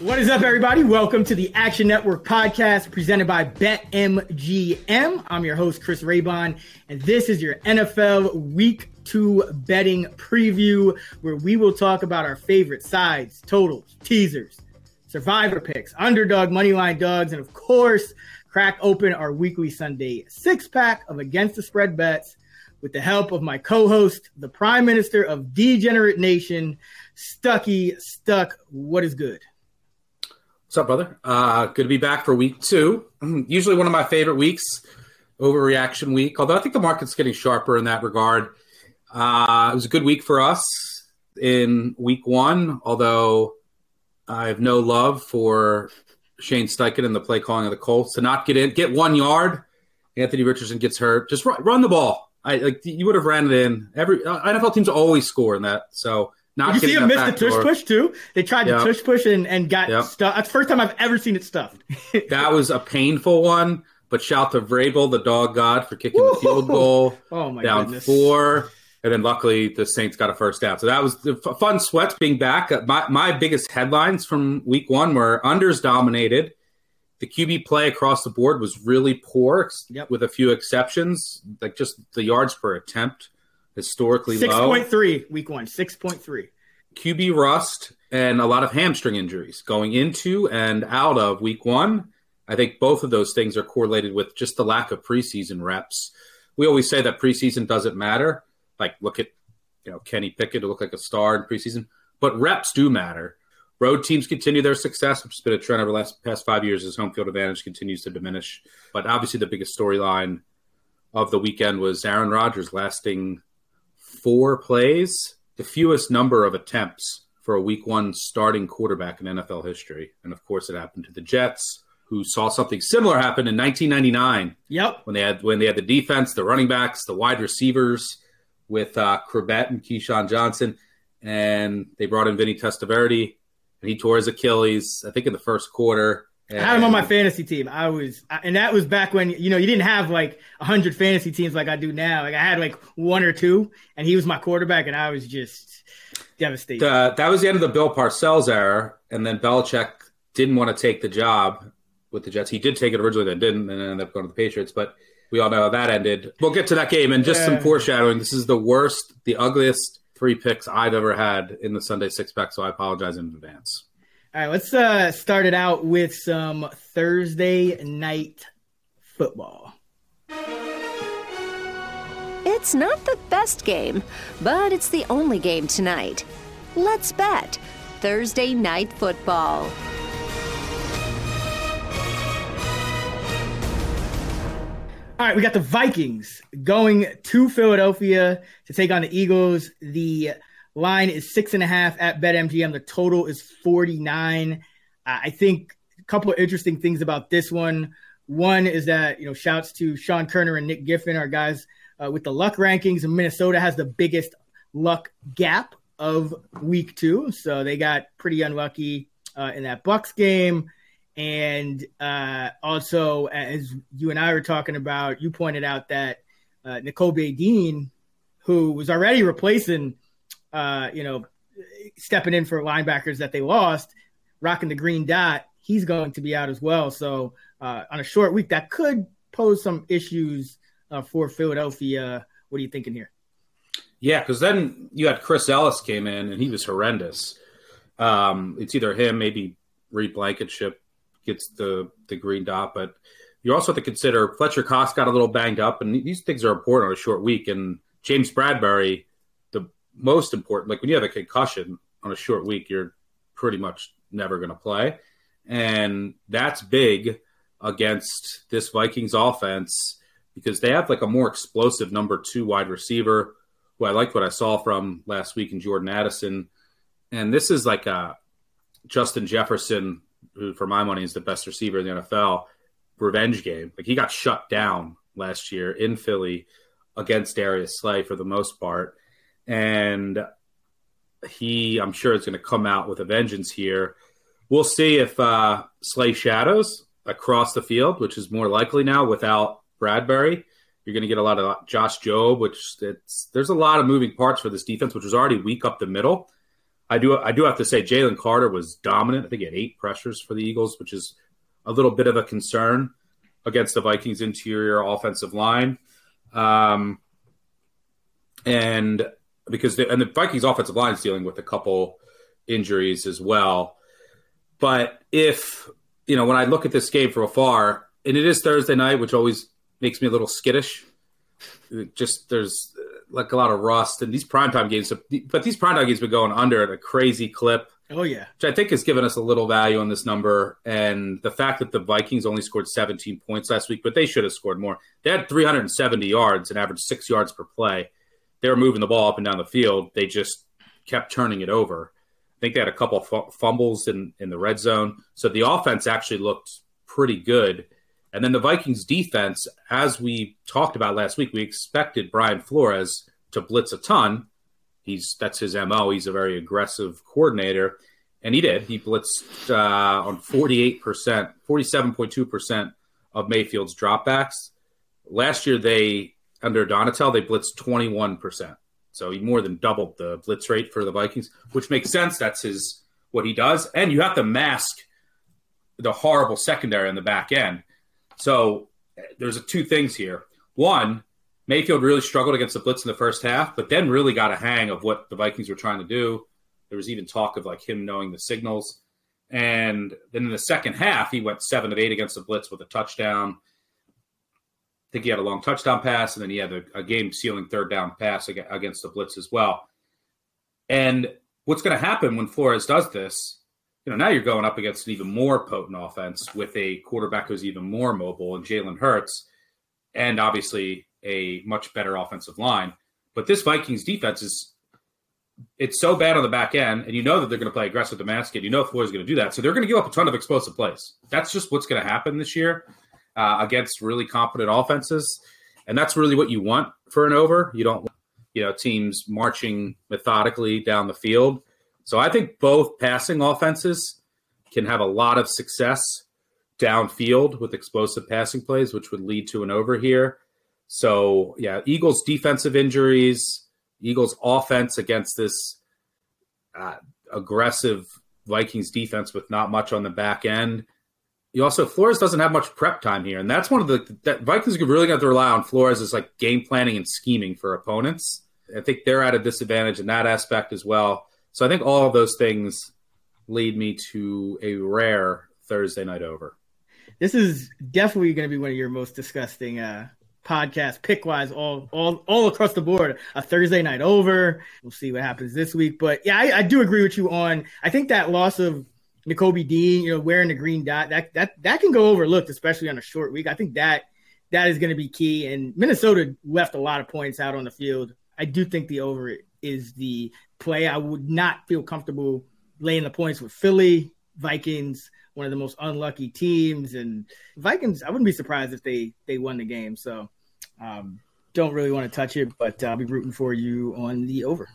What is up, everybody? Welcome to the Action Network podcast presented by BetMGM. I'm your host, Chris Raybon, and this is your NFL Week 2 betting preview where we will talk about our favorite sides, totals, teasers, survivor picks, underdog, moneyline dogs, and of course, crack open our weekly Sunday six pack of Against the Spread bets with the help of my co host, the Prime Minister of Degenerate Nation, Stuckey Stuck. What is good? What's up, brother? Uh, good to be back for week two. Usually one of my favorite weeks, overreaction week. Although I think the market's getting sharper in that regard. Uh, it was a good week for us in week one, although I have no love for Shane Steichen and the play calling of the Colts to not get in, get one yard. Anthony Richardson gets hurt. Just run, run the ball. I like you would have ran it in. Every uh, NFL teams always score in that. So not you see him miss the tush door. push too. They tried Yep. to tush push and, and got Yep. stuffed. That's the first time I've ever seen it stuffed. That was a painful one. But shout to Vrabel, the dog god, for kicking the field goal. Oh my down goodness. four. And then luckily the Saints got a first down. So that was the f- fun sweats being back. Uh, My, my biggest headlines from week one were unders dominated. The QB play across the board was really poor, Yep. with a few exceptions. Like just the yards per attempt, historically Six low. point three week one. Six point three. QB rust and a lot of hamstring injuries going into and out of week one. I think both of those things are correlated with just the lack of preseason reps. We always say that preseason doesn't matter. Like, look at, you know, Kenny Pickett to look like a star in preseason, but reps do matter. Road teams continue their success, which has been a trend over the last past five years as home field advantage continues to diminish. But obviously, the biggest storyline of the weekend was Aaron Rodgers lasting four plays, the fewest number of attempts for a week one starting quarterback in NFL history. And of course, it happened to the Jets, who saw something similar happen in 1999 Yep. when they had when they had the defense, the running backs, the wide receivers with uh, Chrebet and Keyshawn Johnson, and they brought in Vinny Testaverde, and he tore his Achilles, I think, in the first quarter. I had him on my fantasy team. I was, and that was back when you know you didn't have like hundred fantasy teams like I do now. Like I had like one or two, and he was my quarterback, and I was just devastated. Uh, that was the end of the Bill Parcells era, and then Belichick didn't want to take the job with the Jets. He did take it originally, then didn't, and then ended up going to the Patriots. But we all know how that ended. We'll get to that game and just Yeah. some foreshadowing. This is the worst, the ugliest three picks I've ever had in the Sunday six pack, so I apologize in advance. All right, let's uh, start it out with some Thursday night football. It's not the best game, but it's the only game tonight. Let's bet Thursday Night Football. All right, we got the Vikings going to Philadelphia to take on the Eagles. The line is six and a half at BetMGM. The total is 49. Uh, I think a couple of interesting things about this one. One is that, you know, shouts to Sean Koerner and Nick Giffen, our guys uh, with the luck rankings. Minnesota has the biggest luck gap of week two. So they got pretty unlucky uh, in that Bucks game. And uh, also, as you and I were talking about, you pointed out that uh, Nakobe Dean, who was already replacing, uh, you know, stepping in for linebackers that they lost, rocking the green dot, he's going to be out as well. So uh, on a short week, that could pose some issues uh, for Philadelphia. What are you thinking here? Yeah, because then you had Chris Ellis came in and he was horrendous. Um, it's either him, maybe Reed Blankenship gets the the green dot, but you also have to consider Fletcher Cox got a little banged up, and these things are important on a short week. And James Bradberry, the most important, like when you have a concussion on a short week, you're pretty much never going to play, and that's big against this Vikings offense because they have like a more explosive number two wide receiver who I liked what I saw from last week in Jordan Addison. And this is like a Justin Jefferson, who for my money is the best receiver in the NFL, revenge game. Like he got shut down last year in Philly against Darius Slay for the most part. And he, I'm sure, is going to come out with a vengeance here. We'll see if uh, Slay shadows across the field, which is more likely now without Bradberry. You're going to get a lot of Josh Jobe, which it's there's a lot of moving parts for this defense, which was already weak up the middle. I do I do have to say Jalen Carter was dominant. I think he had eight pressures for the Eagles, which is a little bit of a concern against the Vikings' interior offensive line. Um, and because the, and the Vikings' offensive line is dealing with a couple injuries as well. But if you know, when I look at this game from afar, and it is Thursday night, which always makes me a little skittish. Just there's like a lot of rust, and these primetime games, but these primetime games have been going under at a crazy clip. Oh yeah, which I think has given us a little value on this number, and the fact that the Vikings only scored 17 points last week, but they should have scored more. They had 370 yards and averaged six yards per play. They were moving the ball up and down the field. They just kept turning it over. I think they had a couple f- fumbles in in the red zone, so the offense actually looked pretty good. And then the Vikings defense, as we talked about last week, we expected Brian Flores to blitz a ton. He's that's his mo. He's a very aggressive coordinator, and he did. He blitzed uh, on forty eight percent, forty seven point two percent of Mayfield's dropbacks. Last year, they under Donatell they blitzed twenty one percent. So he more than doubled the blitz rate for the Vikings, which makes sense. That's his what he does, and you have to mask the horrible secondary on the back end. So eh, there's two things here. One, Mayfield really struggled against the blitz in the first half, but then really got a hang of what the Vikings were trying to do. There was even talk of like him knowing the signals. And then in the second half, he went seven of eight against the blitz with a touchdown. I think he had a long touchdown pass, and then he had a, a game sealing third down pass against the blitz as well. And what's going to happen when Flores does this you know, now you're going up against an even more potent offense with a quarterback who's even more mobile and Jalen Hurts, and obviously a much better offensive line. But this Vikings defense is it's so bad on the back end, and you know that they're going to play aggressive to mask it. You know Floyd's going to do that, so they're going to give up a ton of explosive plays. That's just what's going to happen this year uh, against really competent offenses, and that's really what you want for an over. You don't, you know, teams marching methodically down the field. So I think both passing offenses can have a lot of success downfield with explosive passing plays, which would lead to an over here. So yeah, Eagles defensive injuries, Eagles offense against this uh, aggressive Vikings defense with not much on the back end. You also Flores doesn't have much prep time here, and that's one of the that Vikings really going to rely on Flores is like game planning and scheming for opponents. I think they're at a disadvantage in that aspect as well. So I think all of those things lead me to a rare Thursday night over. This is definitely going to be one of your most disgusting uh, podcasts, pick wise, all all all across the board. A Thursday night over. We'll see what happens this week, but yeah, I, I do agree with you on. I think that loss of Nakobe Dean, you know, wearing the green dot, that that that can go overlooked, especially on a short week. I think that that is going to be key. And Minnesota left a lot of points out on the field. I do think the over is the play. I would not feel comfortable laying the points with Philly, Vikings, one of the most unlucky teams, and Vikings. I wouldn't be surprised if they they won the game. So, um, don't really want to touch it, but I'll be rooting for you on the over.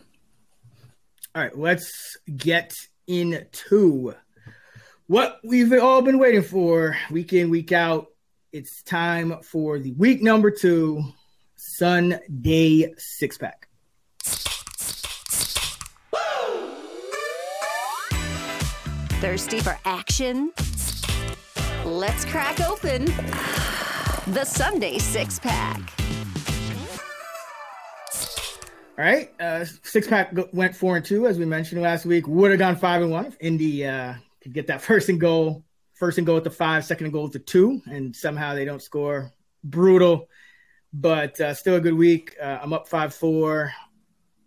All right, let's get into what we've all been waiting for week in, week out. It's time for the week number two Sunday six pack. Thirsty for action? Let's crack open the Sunday six pack. All right, uh, six pack went four and two as we mentioned last week. Would have gone five and one if Indy uh, could get that first and goal, first and goal at the five, second and goal at the two, and somehow they don't score. Brutal, but uh, still a good week. Uh, I'm up five four.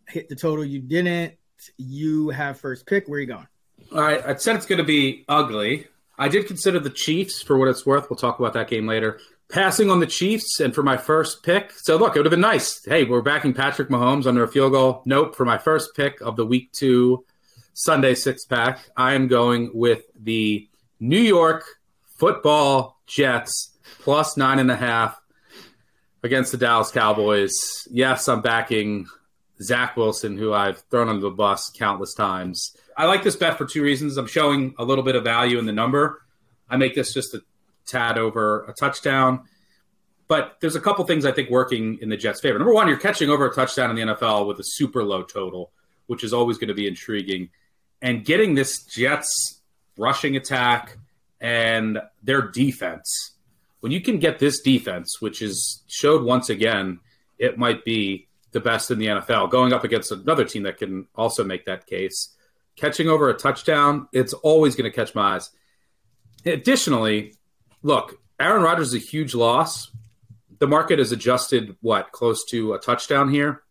Hit the total. You didn't. You have first pick. Where are you going? All right, I said it's going to be ugly. I did consider the Chiefs for what it's worth. We'll talk about that game later. Passing on the Chiefs and for my first pick. So look, it would have been nice. Hey, we're backing Patrick Mahomes under a field goal. Nope. For my first pick of the week two Sunday six pack, I am going with the New York Football Jets plus nine and a half against the Dallas Cowboys. Yes, I'm backing Zach Wilson, who I've thrown under the bus countless times. I like this bet for two reasons. I'm showing a little bit of value in the number. I make this just a tad over a touchdown. But there's a couple things I think working in the Jets' favor. Number one, you're catching over a touchdown in the NFL with a super low total, which is always going to be intriguing. And getting this Jets rushing attack and their defense, when you can get this defense, which is showed once again, it might be the best in the NFL, going up against another team that can also make that case catching over a touchdown, it's always going to catch my eyes. Additionally, look, Aaron Rodgers is a huge loss. The market has adjusted what close to a touchdown here.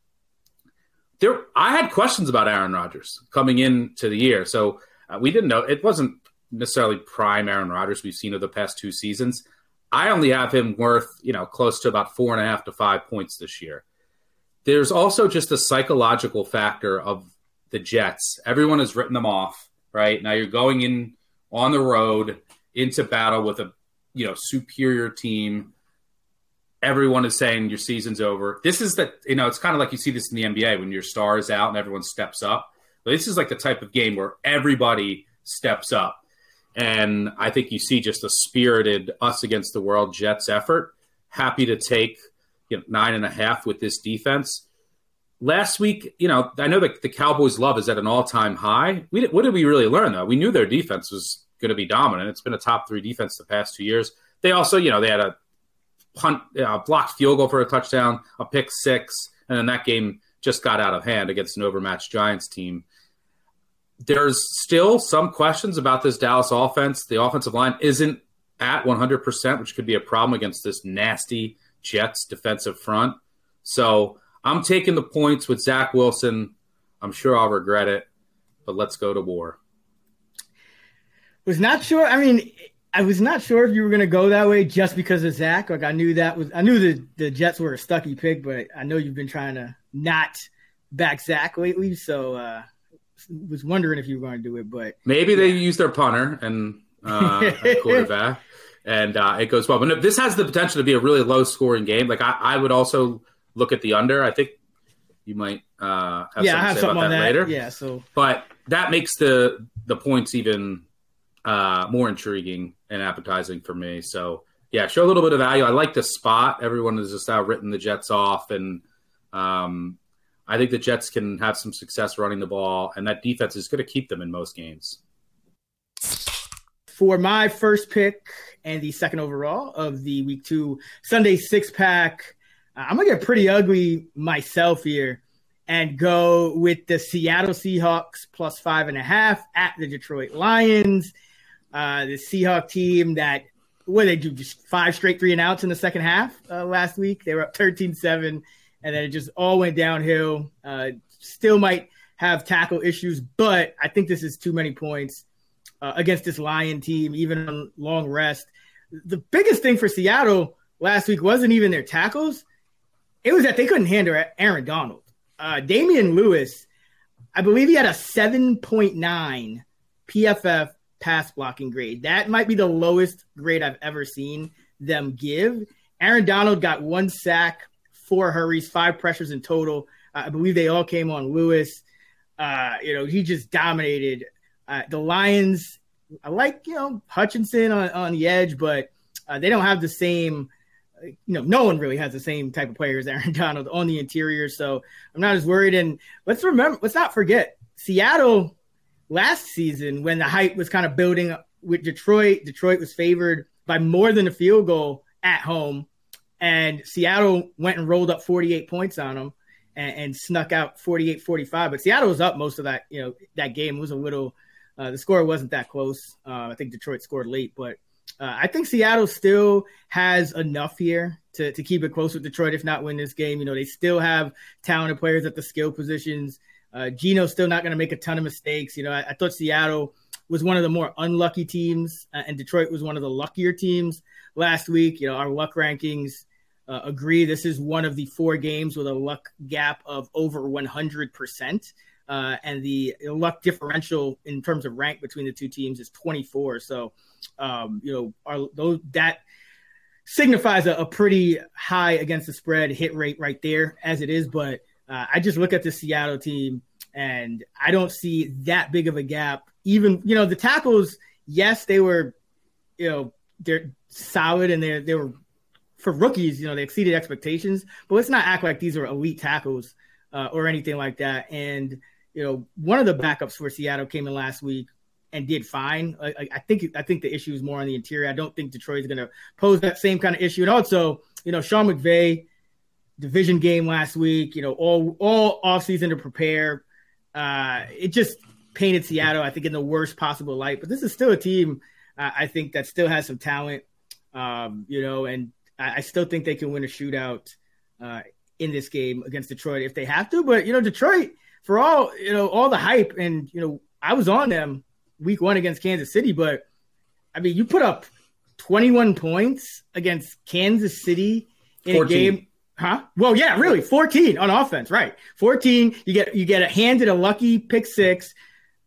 There, I had questions about Aaron Rodgers coming into the year, so uh, we didn't know it wasn't necessarily prime Aaron Rodgers we've seen over the past two seasons. I only have him worth you know close to about four and a half to five points this year. There's also just a psychological factor of the Jets. Everyone has written them off, right? Now you're going in on the road into battle with a you know superior team. Everyone is saying your season's over. This is that you know it's kind of like you see this in the NBA when your star is out and everyone steps up. But this is like the type of game where everybody steps up. And I think you see just a spirited us against the world Jets effort. Happy to take you know, nine and a half with this defense last week, you know, I know that the Cowboys' love is at an all-time high. We what did we really learn though? We knew their defense was going to be dominant. It's been a top three defense the past two years. They also, you know, they had a punt, uh, blocked field goal for a touchdown, a pick six, and then that game just got out of hand against an overmatched Giants team. There's still some questions about this Dallas offense. The offensive line isn't at 100%, which could be a problem against this nasty Jets defensive front. So I'm taking the points with Zach Wilson. I'm sure I'll regret it, but let's go to war. Was not sure. I mean, I was not sure if you were going to go that way just because of Zach. Like I knew that was, I knew the the Jets were a Stuckey pick, but I know you've been trying to not back Zach lately, so uh was wondering if you were going to do it. But maybe yeah. they use their punter and uh, quarterback, and uh, it goes well. But this has the potential to be a really low scoring game. Like I, I would also look at the under. I think you might uh, have yeah, something, have something on that, that, later. Yeah, so but that makes the the points even uh, more intriguing and appetizing for me. So yeah, show a little bit of value. I like the spot. Everyone has just out written the Jets off, and um, I think the Jets can have some success running the ball, and that defense is going to keep them in most games. For my first pick and the second overall of the week two Sunday six pack, I'm gonna get pretty ugly myself here and go with the Seattle Seahawks plus five and a half at the Detroit Lions. Uh, the Seahawk team that what they do just five straight three and outs in the second half uh, last week. They were up 13-7, and then it just all went downhill. Uh, still might have tackle issues, but I think this is too many points uh, against this Lion team, even on long rest. The biggest thing for Seattle last week wasn't even their tackles it was that they couldn't handle Aaron Donald. Uh, Damien Lewis, I believe he had a 7.9 PFF pass blocking grade. That might be the lowest grade I've ever seen them give. Aaron Donald got one sack, four hurries, five pressures in total. Uh, I believe they all came on Lewis. Uh, you know, he just dominated uh, the Lions. I like, you know, Hutchinson on, on the edge, but uh, they don't have the same you know, no one really has the same type of player as Aaron Donald on the interior. So I'm not as worried. And let's remember, let's not forget Seattle last season when the hype was kind of building with Detroit. Detroit was favored by more than a field goal at home, and Seattle went and rolled up 48 points on them. and, and snuck out 48-45. But Seattle was up most of that. You know, that game was a little. Uh, the score wasn't that close. Uh, I think Detroit scored late, but uh, I think Seattle still has enough here to, to keep it close with Detroit, if not win this game. You know, they still have talented players at the skill positions. Uh, Geno's still not going to make a ton of mistakes. You know, I, I, thought Seattle was one of the more unlucky teams, uh, and Detroit was one of the luckier teams last week. You know, our luck rankings uh, agree this is one of the four games with a luck gap of over 100%. Uh, and the luck differential in terms of rank between the two teams is 24. So, um, you know, our, those that signifies a, a, pretty high against the spread hit rate right there as it is. But uh, I just look at the Seattle team and I don't see that big of a gap. Even you know the tackles, yes, they were, you know, they're solid and they they were for rookies. You know, they exceeded expectations. But let's not act like these are elite tackles uh, or anything like that. And you know, one of the backups for Seattle came in last week and did fine. I, I, think I think the issue is more on the interior. I don't think Detroit is going to pose that same kind of issue. And also, you know, Sean McVay, division game last week. You know, all all offseason to prepare. Uh, it just painted Seattle, I think, in the worst possible light. But this is still a team uh, I think that still has some talent. Um, you know, and I, I, still think they can win a shootout uh, in this game against Detroit if they have to. But you know, Detroit for all you know all the hype and you know I was on them week one against Kansas City, but I mean you put up 21 points against Kansas City in 14. a game. Huh? Well, yeah, really, 14 on offense, right? 14. You get you get a handed a lucky pick six,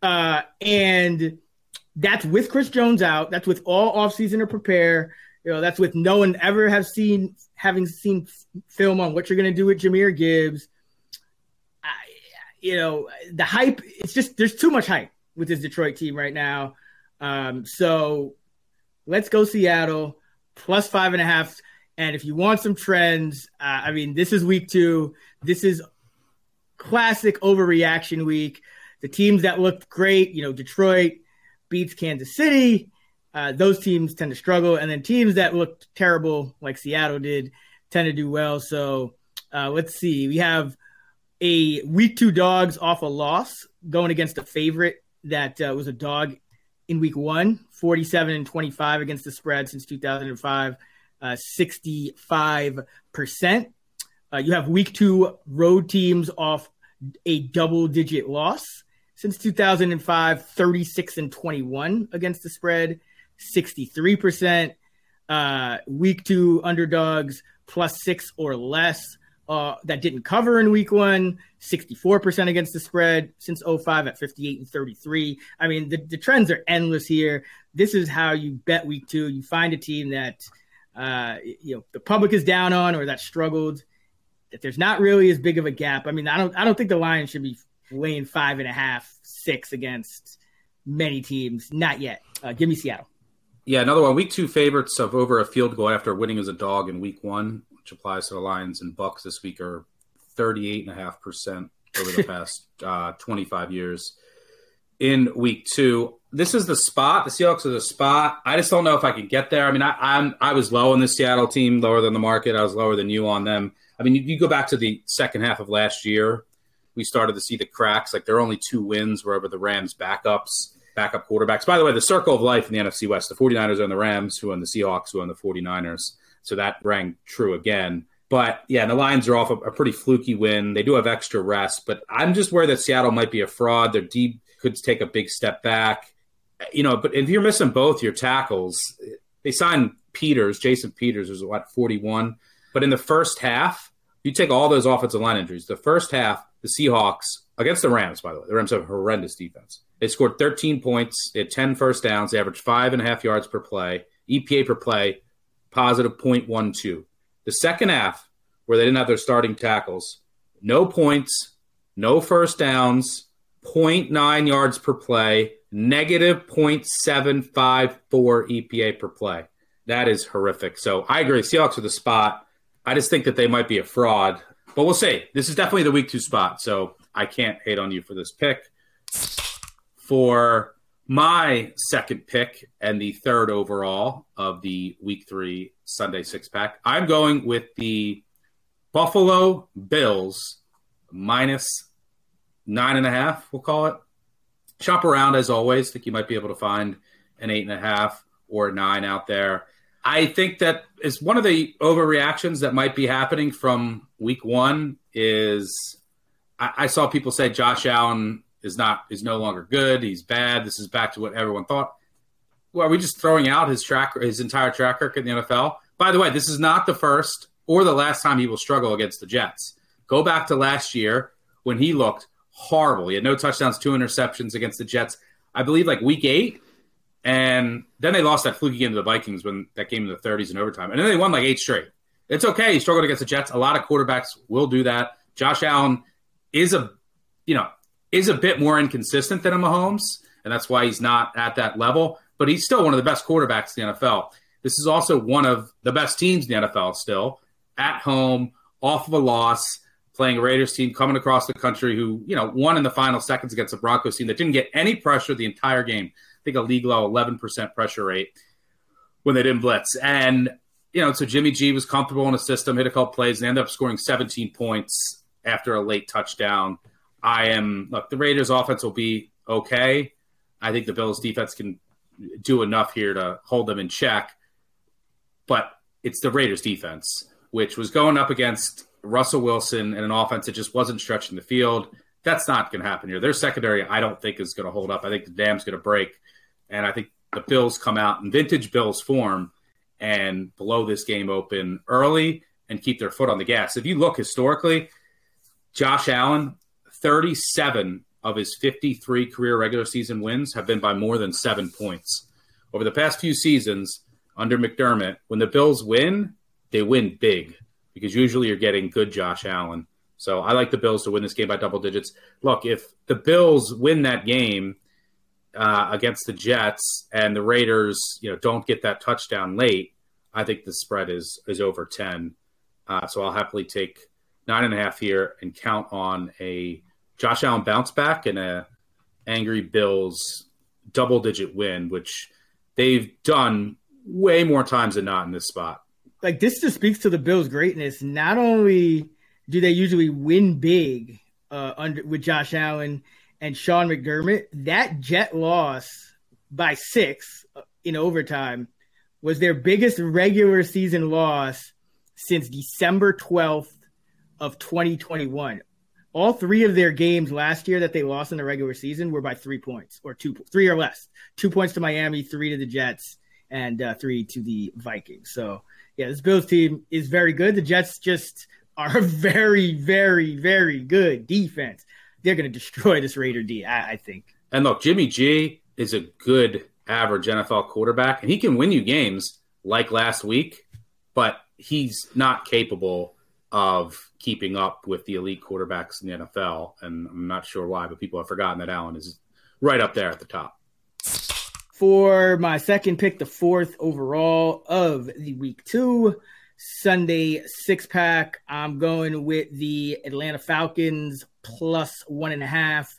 uh, and that's with Chris Jones out. That's with all offseason to prepare. You know, that's with no one ever have seen having seen film on what you're going to do with Jahmyr Gibbs you know, the hype, it's just, there's too much hype with this Detroit team right now. Um, so let's go Seattle plus five and a half. And if you want some trends, uh, I mean, this is week two. This is classic overreaction week. The teams that looked great, you know, Detroit beats Kansas City. Uh, those teams tend to struggle. And then teams that looked terrible, like Seattle did, tend to do well. So uh, let's see. We have a week two dogs off a loss going against a favorite that uh, was a dog in week one 47 and 25 against the spread since 2005 uh, 65% uh, you have week two road teams off a double digit loss since 2005 36 and 21 against the spread 63% uh, week two underdogs plus six or less uh, that didn't cover in week one, 64% against the spread since 05 at 58 and 33. I mean, the, the trends are endless here. This is how you bet week two. You find a team that, uh, you know, the public is down on or that struggled, that there's not really as big of a gap. I mean, I don't, I don't think the Lions should be laying five and a half, six against many teams. Not yet. Uh, give me Seattle. Yeah, another one. Week two favorites of over a field goal after winning as a dog in week one which applies to the Lions and Bucks this week, are 38.5% over the past uh, 25 years. In week two, this is the spot. The Seahawks are the spot. I just don't know if I can get there. I mean, I, I'm I was low on the Seattle team, lower than the market. I was lower than you on them. I mean, you, you go back to the second half of last year, we started to see the cracks. Like there are only two wins wherever the Rams backups, backup quarterbacks. By the way, the circle of life in the NFC West, the 49ers are the Rams, who own the Seahawks, who own the 49ers. So that rang true again. But yeah, the Lions are off a, a, pretty fluky win. They do have extra rest, but I'm just worried that Seattle might be a fraud. Their deep could take a big step back. You know, but if you're missing both your tackles, they signed Peters, Jason Peters, was what 41. But in the first half, you take all those offensive line injuries. The first half, the Seahawks against the Rams, by the way, the Rams have horrendous defense. They scored 13 points. They had 10 first downs. They averaged five and a half yards per play. EPA per play positive 0.12. The second half, where they didn't have their starting tackles, no points, no first downs, 0.9 yards per play, negative 0.754 EPA per play. That is horrific. So I agree. Seahawks are the spot. I just think that they might be a fraud, but we'll see. This is definitely the week two spot. So I can't hate on you for this pick. For my second pick and the third overall of the week three Sunday six pack. I'm going with the Buffalo Bills minus nine and a half, we'll call it. Shop around as always. think you might be able to find an eight and a half or a nine out there. I think that is one of the overreactions that might be happening from week one is I, I saw people say Josh Allen is not is no longer good. He's bad. This is back to what everyone thought. Well, are we just throwing out his track his entire track record in the NFL? By the way, this is not the first or the last time he will struggle against the Jets. Go back to last year when he looked horrible. He had no touchdowns, two interceptions against the Jets. I believe like week eight, and then they lost that fluky game to the Vikings when that game in the 30s in overtime, and then they won like eight straight. It's okay. He struggled against the Jets. A lot of quarterbacks will do that. Josh Allen is a, you know, is a bit more inconsistent than a Mahomes, and that's why he's not at that level. But he's still one of the best quarterbacks in the NFL. This is also one of the best teams in the NFL still at home, off of a loss, playing a Raiders team coming across the country who, you know, won in the final seconds against the Broncos team that didn't get any pressure the entire game. I think a league low 11% pressure rate when they didn't blitz. And, you know, so Jimmy G was comfortable in the system, hit a couple plays, and ended up scoring 17 points after a late touchdown. I am, look, the Raiders offense will be okay. I think the Bills defense can do enough here to hold them in check. But it's the Raiders defense, which was going up against Russell Wilson and an offense that just wasn't stretching the field. That's not going to happen here. Their secondary, I don't think, is going to hold up. I think the dam's going to break. And I think the Bills come out in vintage Bills form and blow this game open early and keep their foot on the gas. If you look historically, Josh Allen, 37 of his 53 career regular season wins have been by more than seven points. Over the past few seasons under McDermott, when the Bills win, they win big because usually you're getting good Josh Allen. So I like the Bills to win this game by double digits. Look, if the Bills win that game uh, against the Jets and the Raiders, you know, don't get that touchdown late, I think the spread is is over ten. Uh, so I'll happily take nine and a half here and count on a Josh Allen bounce back and a angry Bills double digit win, which they've done way more times than not in this spot. Like this just speaks to the Bills' greatness. Not only do they usually win big uh, under with Josh Allen and Sean McDermott, that Jet loss by six uh, in overtime was their biggest regular season loss since December 12th of 2021. All three of their games last year that they lost in the regular season were by three points or two, three or less. Two points to Miami, three to the Jets, and uh, three to the Vikings. So yeah, this Bills team is very good. The Jets just are a very, very, very good defense. They're going to destroy this Raider D, I, I think. And look, Jimmy G is a good average NFL quarterback, and he can win you games like last week, but he's not capable of keeping up with the elite quarterbacks in the NFL. And I'm not sure why, but people have forgotten that Allen is right up there at the top. For my second pick, the fourth overall of the week two Sunday six pack, I'm going with the Atlanta Falcons plus one and a half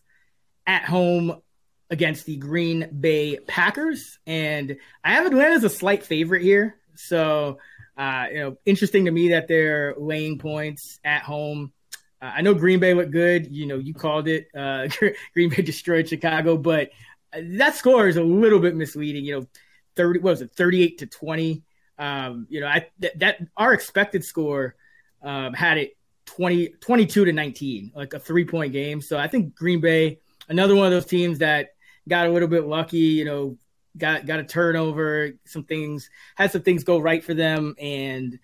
at home against the Green Bay Packers. And I have Atlanta as a slight favorite here. So uh, you know, interesting to me that they're laying points at home. Uh, I know Green Bay looked good. You know, you called it. Uh, Green Bay destroyed Chicago, but that score is a little bit misleading. You know, thirty what was it, thirty-eight to twenty. Um, you know, I th- that our expected score um, had it 20, 22 to nineteen, like a three-point game. So I think Green Bay, another one of those teams that got a little bit lucky. You know, got got a turnover, some things had some things go right for them, and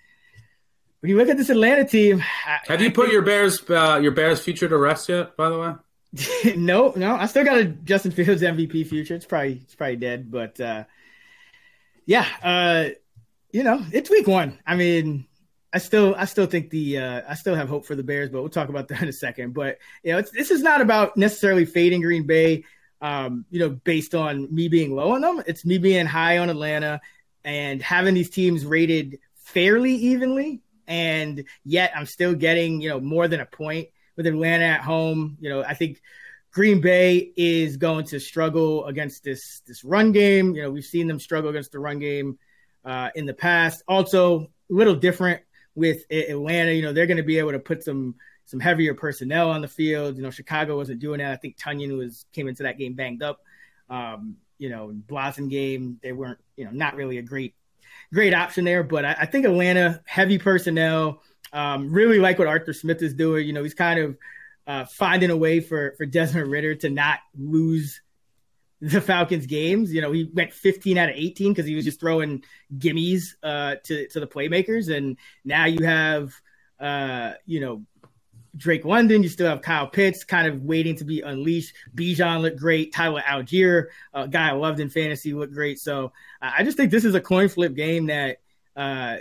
when you look at this Atlanta team, have I, you I put think, your Bears uh, your Bears future to rest yet? By the way, no, no, I still got a Justin Fields MVP future. It's probably it's probably dead, but uh, yeah, uh, you know, it's week one. I mean. I still, I still think the, uh, I still have hope for the Bears, but we'll talk about that in a second. But you know, this is not about necessarily fading Green Bay um, you know, based on me being low on them. It's me being high on Atlanta and having these teams rated fairly evenly. And yet I'm still getting, you know, more than a point with Atlanta at home. You know, I think Green Bay is going to struggle against this this run game. You know, we've seen them struggle against the run game uh, in the past. Also, a little different with Atlanta. You know, they're going to be able to put some some heavier personnel on the field. You know, Chicago wasn't doing that. I think Tonyan was came into that game banged up. Um, you know, Blossom Blasingame, they weren't, you know, not really a great, great option there. But I, I think Atlanta, heavy personnel, um, really like what Arthur Smith is doing. You know, he's kind of uh, finding a way for for Desmond Ridder to not lose the Falcons games. You know, he went 15 out of 18 because he was just throwing gimmies uh, to to the playmakers, and now you have uh, you know Drake London. You still have Kyle Pitts kind of waiting to be unleashed. Bijan looked great. Tyler Allgeier, a guy I loved in fantasy, looked great. So I just think this is a coin flip game that uh,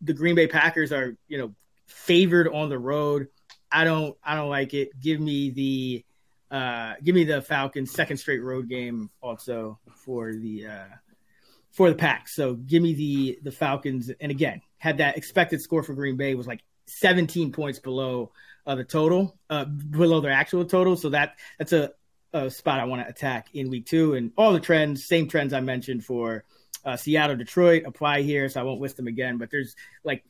the Green Bay Packers are, you know, favored on the road. I don't, I don't like it. Give me the, uh, give me the Falcons second straight road game also for the, uh, for the pack. So give me the the Falcons. And again, had that expected score for Green Bay was like 17 points below uh, the total, uh, below their actual total. So that that's a, a spot I want to attack in week two. And all the trends, same trends I mentioned for uh, Seattle, Detroit apply here. So I won't list them again, but there's like,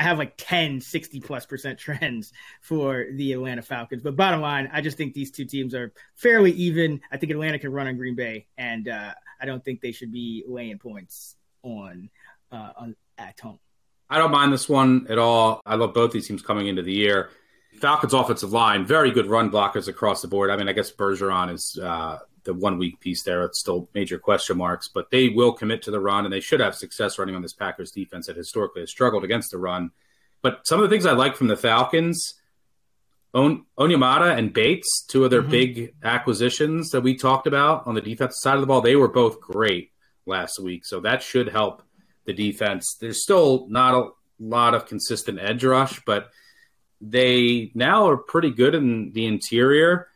I have like 10, 60 plus percent trends for the Atlanta Falcons. But bottom line, I just think these two teams are fairly even. I think Atlanta can run on Green Bay, and uh, I don't think they should be laying points on, uh, on at home. I don't mind this one at all. I love both these teams coming into the year. Falcons offensive line, very good run blockers across the board. I mean, I guess Bergeron is uh, the one week piece there. It's still major question marks, but they will commit to the run and they should have success running on this Packers defense that historically has struggled against the run. But some of the things I like from the Falcons, On- Onyemata and Bates, two of their mm-hmm. big acquisitions that we talked about on the defensive side of the ball, they were both great last week. So that should help the defense. There's still not a lot of consistent edge rush, but – they now are pretty good in the interior.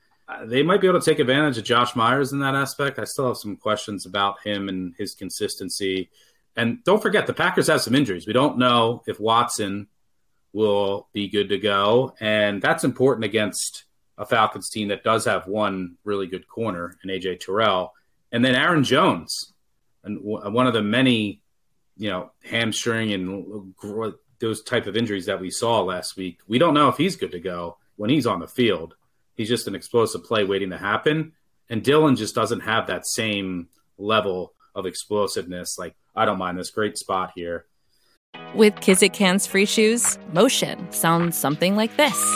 They might be able to take advantage of Josh Myers in that aspect. I still have some questions about him and his consistency. And don't forget, the Packers have some injuries. We don't know if Watson will be good to go. And that's important against a Falcons team that does have one really good corner in AJ Terrell. And then Aaron Jones, and one of the many, you know, hamstring and those type of injuries that we saw last week. We don't know if he's good to go when he's on the field. He's just an explosive play waiting to happen. And Dillon just doesn't have that same level of explosiveness. Like, I don't mind this great spot here. With Kizik hands free shoes, motion sounds something like this.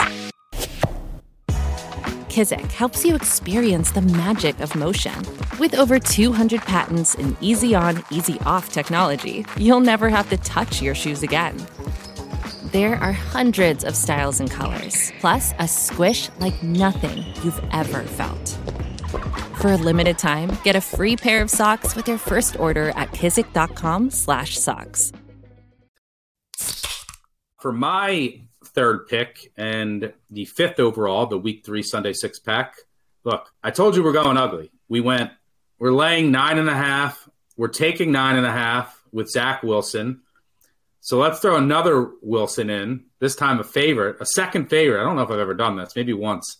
Kizik helps you experience the magic of motion. With over 200 patents and easy on, easy off technology, you'll never have to touch your shoes again. There are hundreds of styles and colors, plus a squish like nothing you've ever felt. For a limited time, get a free pair of socks with your first order at kizik.com/socks. For my third pick and the fifth overall, the week three Sunday six pack. Look, I told you we're going ugly. We went, we're laying nine and a half. We're taking nine and a half with Zach Wilson. So let's throw another Wilson in, this time a favorite, a second favorite. I don't know if I've ever done this, maybe once.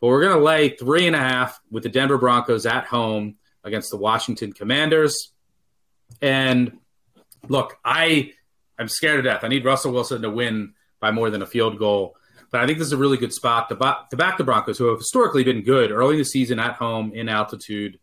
But we're going to lay three and a half with the Denver Broncos at home against the Washington Commanders. And look, I I'm scared to death. I need Russell Wilson to win by more than a field goal. But I think this is a really good spot to, to back the Broncos, who have historically been good early in the season at home in altitude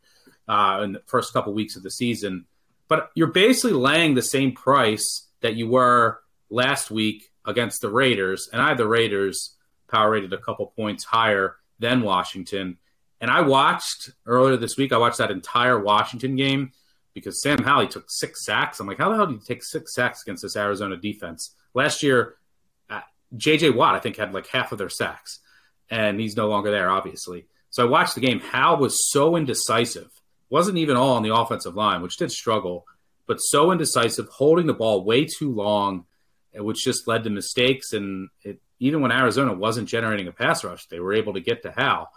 uh, in the first couple weeks of the season. But you're basically laying the same price that you were last week against the Raiders, and I had the Raiders power rated a couple points higher than Washington. And I watched earlier this week, I watched that entire Washington game because Sam Howell took six sacks. I'm like, how the hell did you take six sacks against this Arizona defense? Last year, uh, JJ Watt, I think, had like half of their sacks, and he's no longer there, obviously. So I watched the game. Howell was so indecisive. Wasn't even all on the offensive line, which did struggle but so indecisive, holding the ball way too long, uh, which just led to mistakes. And it, even when Arizona wasn't generating a pass rush, they were able to get to Howell.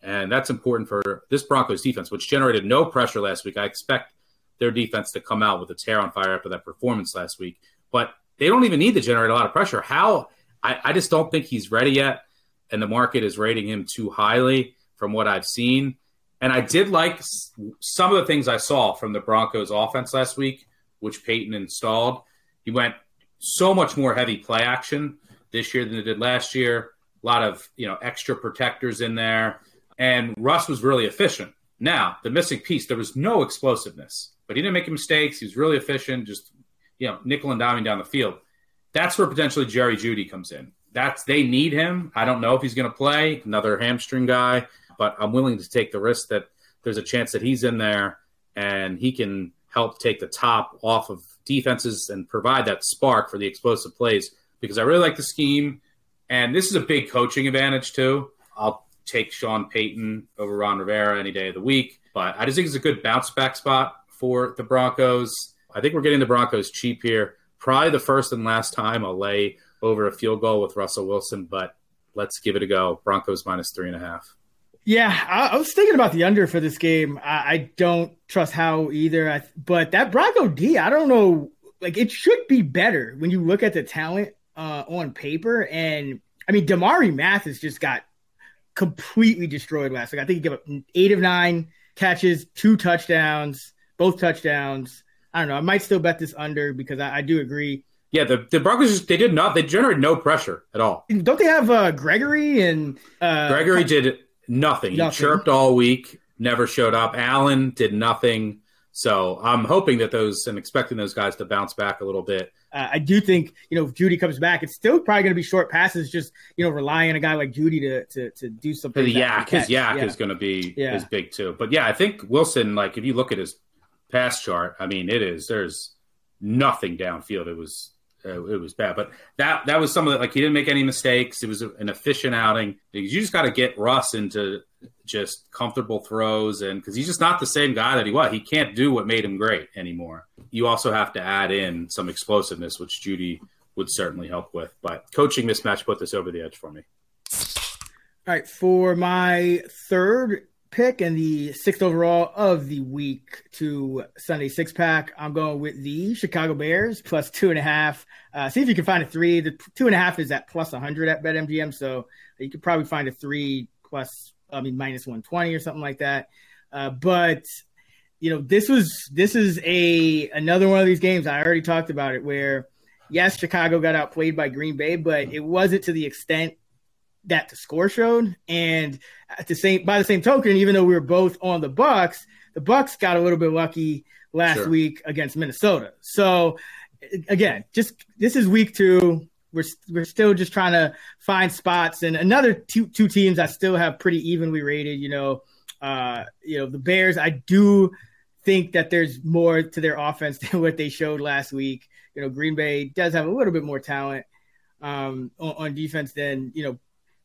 And that's important for this Broncos defense, which generated no pressure last week. I expect their defense to come out with its hair on fire after that performance last week. But they don't even need to generate a lot of pressure. How I, I just don't think he's ready yet. And the market is rating him too highly from what I've seen. And I did like some of the things I saw from the Broncos offense last week, which Peyton installed. He went so much more heavy play action this year than he did last year. a lot of you know extra protectors in there, and Russ was really efficient. Now the missing piece, there was no explosiveness, but he didn't make mistakes. He was really efficient, just you know nickel and diming down the field. That's where potentially Jerry Jeudy comes in. That's they need him. I don't know if he's going to play another hamstring guy, but I'm willing to take the risk that there's a chance that he's in there and he can help take the top off of defenses and provide that spark for the explosive plays because I really like the scheme. And this is a big coaching advantage, too. I'll take Sean Payton over Ron Rivera any day of the week. But I just think it's a good bounce back spot for the Broncos. I think we're getting the Broncos cheap here. Probably the first and last time I'll lay over a field goal with Russell Wilson, but let's give it a go. Broncos minus three and a half. Yeah, I, I, was thinking about the under for this game. I, I don't trust how either, I, but that Bronco D, I don't know. Like it should be better when you look at the talent uh, on paper. And I mean, Damarri Mathis just got completely destroyed last week. I think he gave up eight of nine catches, two touchdowns, both touchdowns. I don't know. I might still bet this under because I, I do agree. Yeah, the, the Broncos just they did not they generated no pressure at all. Don't they have uh, Gregory and uh, Gregory did nothing. nothing. He chirped all week, never showed up. Allen did nothing. So I'm hoping that those and expecting those guys to bounce back a little bit. Uh, I do think you know if Jeudy comes back, it's still probably going to be short passes. Just you know relying on a guy like Jeudy to to, to do something. The YAC, his YAC yeah. is going to be yeah. is big too. But yeah, I think Wilson. Like if you look at his pass chart, I mean it is there's nothing downfield. It was uh, it was bad. But that that was some of the like he didn't make any mistakes. It was an efficient outing. You just got to get Russ into just comfortable throws, and because he's just not the same guy that he was. He can't do what made him great anymore. You also have to add in some explosiveness, which Jeudy would certainly help with. But coaching mismatch put this over the edge for me. All right, for my third pick and the sixth overall of the week to Sunday six pack. I'm going with the Chicago Bears plus two and a half. Uh, see if you can find a three. The two and a half is at plus 100 at BetMGM, so you could probably find a three plus, I mean, minus 120 or something like that. Uh, but you know, this was this is a another one of these games. I already talked about it where yes, Chicago got outplayed by Green Bay, but it wasn't to the extent that the score showed. And at the same by the same token, even though we were both on the Bucks, the Bucks got a little bit lucky last sure. week against Minnesota. So again, just this is week two. We're we're still just trying to find spots, and another two two teams I still have pretty evenly rated. You know, uh, you know the Bears. I do think that there's more to their offense than what they showed last week. You know, Green Bay does have a little bit more talent um, on, on defense than you know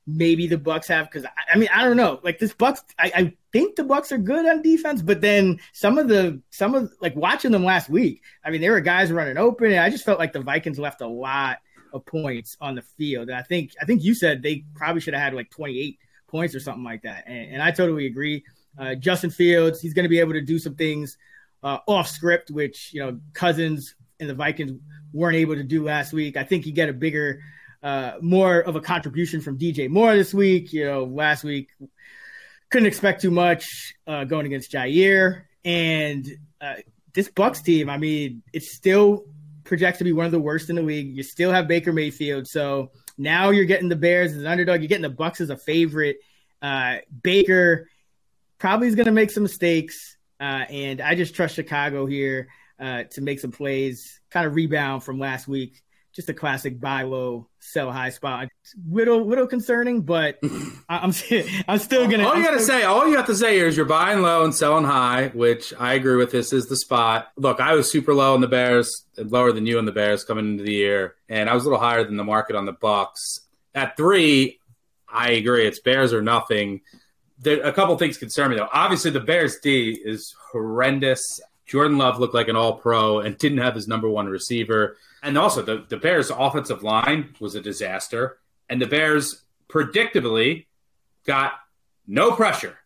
maybe the Bucks have because I, I, mean I don't know. Like this Bucks I, I, think the Bucks are good on defense but then some of the some of like watching them last week I mean there were guys running open and I just felt like the Vikings left a lot of points on the field. And I think I think you said they probably should have had like 28 points or something like that. And, and I totally agree. Uh, Justin Fields he's going to be able to do some things uh, off script which you know Cousins and the Vikings weren't able to do last week. I think you get a bigger uh, more of a contribution from DJ Moore this week. You know, last week couldn't expect too much uh, going against Jaire and uh, this Bucks team. I mean, it still projects to be one of the worst in the league. You still have Baker Mayfield, so now you're getting the Bears as an underdog. You're getting the Bucks as a favorite. Uh, Baker probably is going to make some mistakes, uh, and I just trust Chicago here uh, to make some plays, kind of rebound from last week just a classic buy low, sell high spot. Little, little concerning, but I'm I'm still gonna. All you gotta say, all you have to say is you're buying low and selling high, which I agree with. This is the spot. Look, I was super low on the Bears, lower than you on the Bears coming into the year, and I was a little higher than the market on the Bucks. At three, I agree. It's Bears or nothing. There, a couple things concern me though. Obviously, the Bears D is horrendous. Jordan Love looked like an all pro and didn't have his number one receiver. And also, the, the Bears' offensive line was a disaster. And the Bears predictably got no pressure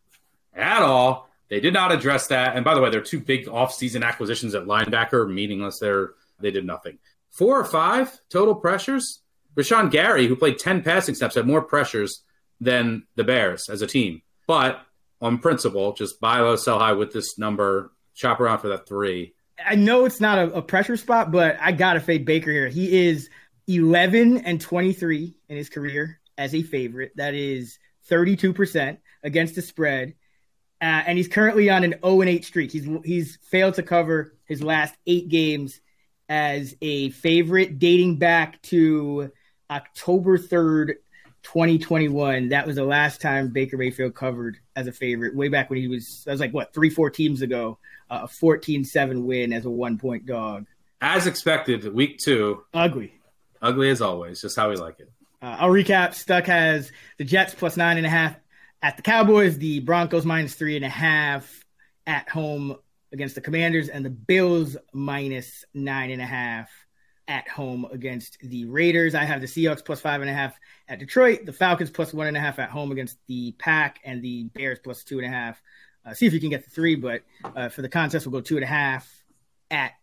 at all. They did not address that. And by the way, their two big offseason acquisitions at linebacker, meaningless. They're, they did nothing. Four or five total pressures. Rashan Gary, who played 10 passing snaps, had more pressures than the Bears as a team. But on principle, just buy low, sell high with this number, shop around for that three. I know it's not a, a pressure spot, but I gotta fade Baker here. He is 11 and 23 in his career as a favorite. That is 32% against the spread. Uh, and he's currently on an 0 and 8 streak. He's he's failed to cover his last eight games as a favorite, dating back to October 3rd, 2021. That was the last time Baker Mayfield covered as a favorite, way back when he was, that was like what, three, four teams ago, a 14 7 win as a one point dog. As expected, week two. Ugly. Ugly as always, just how we like it. Uh, I'll recap. Stuck has the Jets plus nine and a half at the Cowboys, the Broncos minus three and a half at home against the Commanders, and the Bills minus nine and a half at home against the Raiders. I have the Seahawks plus five and a half at Detroit, the Falcons plus one and a half at home against the Pack, and the Bears plus two and a half. Uh, see if you can get the three, but uh, for the contest, we'll go two and a half at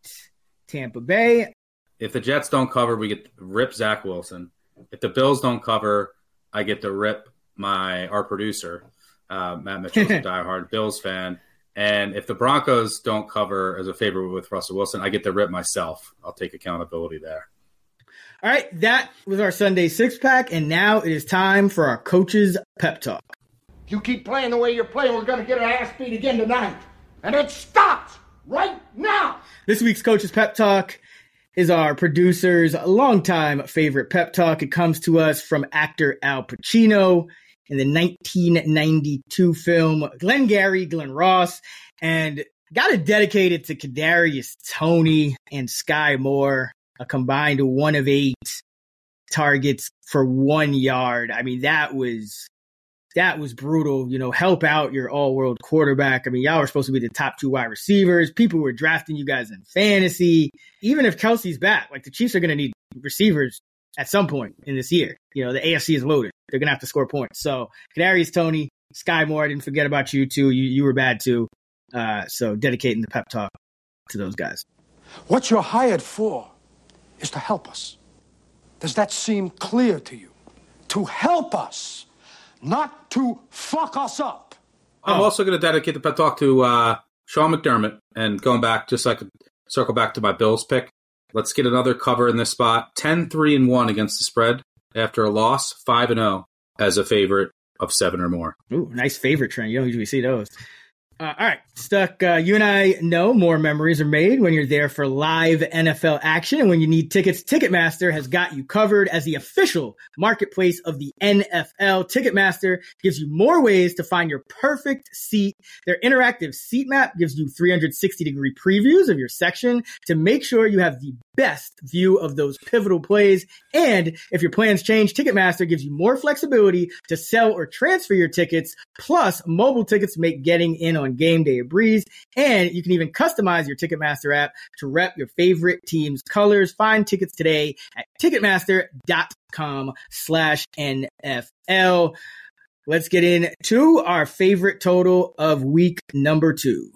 Tampa Bay. If the Jets don't cover, we get rip Zach Wilson. If the Bills don't cover, I get to rip my our producer, uh, Matt Mitchell's a diehard Bills fan. And if the Broncos don't cover as a favorite with Russell Wilson, I get to rip myself. I'll take accountability there. All right, that was our Sunday six pack, and now it is time for our coaches pep talk. You keep playing the way you're playing, we're going to get our ass beat again tonight, and it stops right now. This week's Coach's pep talk is our producer's longtime favorite pep talk. It comes to us from actor Al Pacino in the 1992 film Glengarry Glen Ross, and got to dedicate it to Kadarius Toney and Skyy Moore, a combined one of eight targets for one yard. I mean, that was that was brutal. You know, help out your all world quarterback. I mean, y'all were supposed to be the top two wide receivers. People were drafting you guys in fantasy. Even if Kelce's back, like the Chiefs are going to need receivers at some point in this year. You know, the AFC is loaded. They're going to have to score points. So, Kadarius Toney, Skyy Moore, I didn't forget about you too. You, you were bad too. Uh, so, dedicating the pep talk to those guys. What you're hired for is to help us. Does that seem clear to you? To help us, not to fuck us up. I'm also going to dedicate the pet talk to uh, Sean McDermott and going back, just so I could circle back to my Bills pick. Let's get another cover in this spot. 10 3 and 1 against the spread after a loss, 5 and 0 as a favorite of seven or more. Ooh, nice favorite trend. You don't usually see those. Uh, all right, Stuck. Uh, you and I know more memories are made when you're there for live NFL action. And when you need tickets, Ticketmaster has got you covered as the official marketplace of the NFL. Ticketmaster gives you more ways to find your perfect seat. Their interactive seat map gives you 360 degree previews of your section to make sure you have the best view of those pivotal plays. And if your plans change, Ticketmaster gives you more flexibility to sell or transfer your tickets. Plus, mobile tickets make getting in on game day a breeze. And you can even customize your Ticketmaster app to rep your favorite team's colors. Find tickets today at Ticketmaster.com slash NFL. Let's get into our favorite total of week number two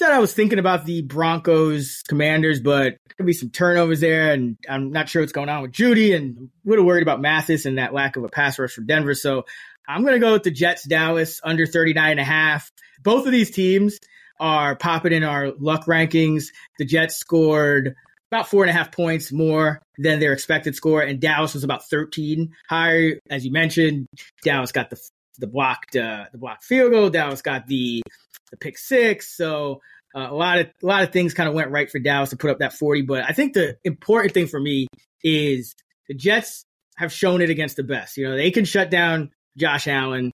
said I was thinking about the Broncos Commanders, but could be some turnovers there, and I'm not sure what's going on with Jeudy, and a little worried about Mathis and that lack of a pass rush for Denver. So I'm going to go with the Jets Dallas under 39 and a half. Both of these teams are popping in our luck rankings. The Jets scored about four and a half points more than their expected score, and Dallas was about 13 higher. As you mentioned, Dallas got the the blocked uh, the blocked field goal. Dallas got the the pick six. So uh, a lot of a lot of things kind of went right for Dallas to put up that 40. But I think the important thing for me is the Jets have shown it against the best. You know, they can shut down Josh Allen.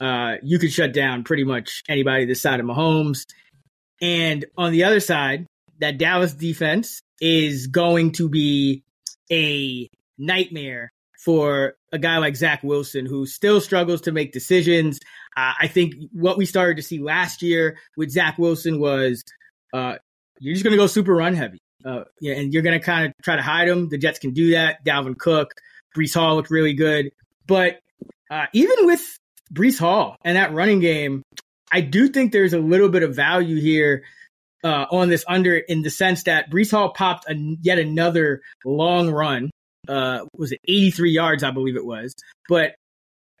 Uh, you can shut down pretty much anybody this side of Mahomes. And on the other side, that Dallas defense is going to be a nightmare for a guy like Zach Wilson, who still struggles to make decisions. Uh, I think what we started to see last year with Zach Wilson was uh, you're just going to go super run heavy. Uh, yeah, and you're going to kind of try to hide him. The Jets can do that. Dalvin Cook, Breece Hall looked really good. But uh, even with Breece Hall and that running game, I do think there's a little bit of value here uh, on this under in the sense that Breece Hall popped a, yet another long run uh, was it 83 yards, I believe it was. But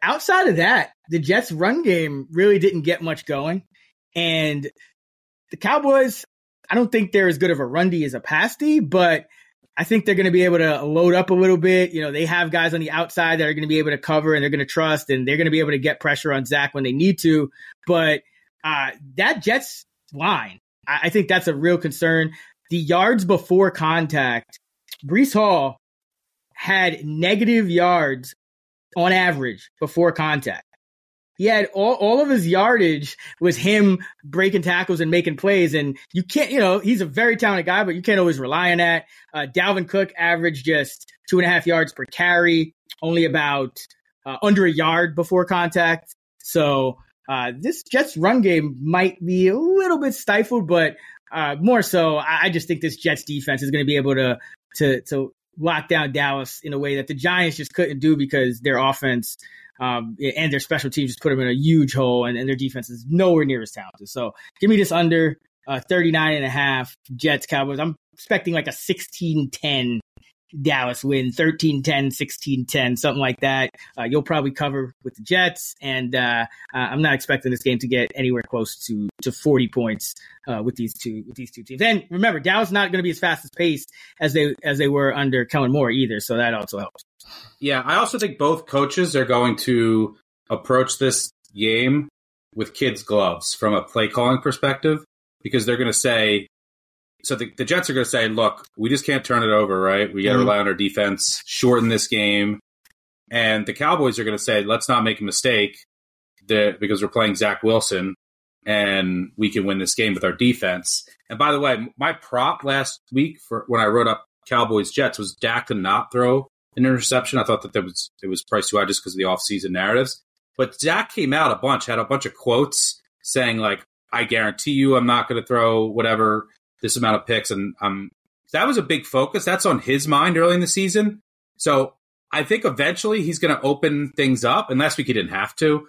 outside of that, the Jets' run game really didn't get much going. And the Cowboys, I don't think they're as good of a run D as a pass D, but I think they're going to be able to load up a little bit. You know, they have guys on the outside that are going to be able to cover and they're going to trust and they're going to be able to get pressure on Zach when they need to. But uh, that Jets line, I, I think that's a real concern. The yards before contact, Breece Hall had negative yards on average before contact. He had all, all of his yardage was him breaking tackles and making plays. And you can't, you know, he's a very talented guy, but you can't always rely on that. Uh, Dalvin Cook averaged just two and a half yards per carry, only about uh, under a yard before contact. So uh, this Jets run game might be a little bit stifled, but uh, more so, I, I just think this Jets defense is going to be able to to to lock down Dallas in a way that the Giants just couldn't do because their offense um, and their special teams just put them in a huge hole, and, and, their defense is nowhere near as talented. So give me this under uh, 39 and a half Jets Cowboys. I'm expecting like a 16 10 Dallas win 13 10, 16 10, something like that. Uh, you'll probably cover with the Jets. And uh, uh, I'm not expecting this game to get anywhere close to, to 40 points uh, with these two with these two teams. And remember, Dallas not going to be as fast as pace as they as they were under Kellen Moore either. So that also helps. Yeah, I also think both coaches are going to approach this game with kids' gloves from a play calling perspective because they're going to say, so the, the Jets are going to say, look, we just can't turn it over, right? We got to mm-hmm. rely on our defense, shorten this game. And the Cowboys are going to say, let's not make a mistake that, because we're playing Zach Wilson and we can win this game with our defense. And by the way, my prop last week for when I wrote up Cowboys Jets was Dak to not throw an interception. I thought that there was it was priced too high just because of the offseason narratives. But Dak came out a bunch, had a bunch of quotes saying like, "I guarantee you, I'm not going to throw whatever this amount of picks. And um, that was a big focus. That's on his mind early in the season. So I think eventually he's going to open things up, and last week he didn't have to.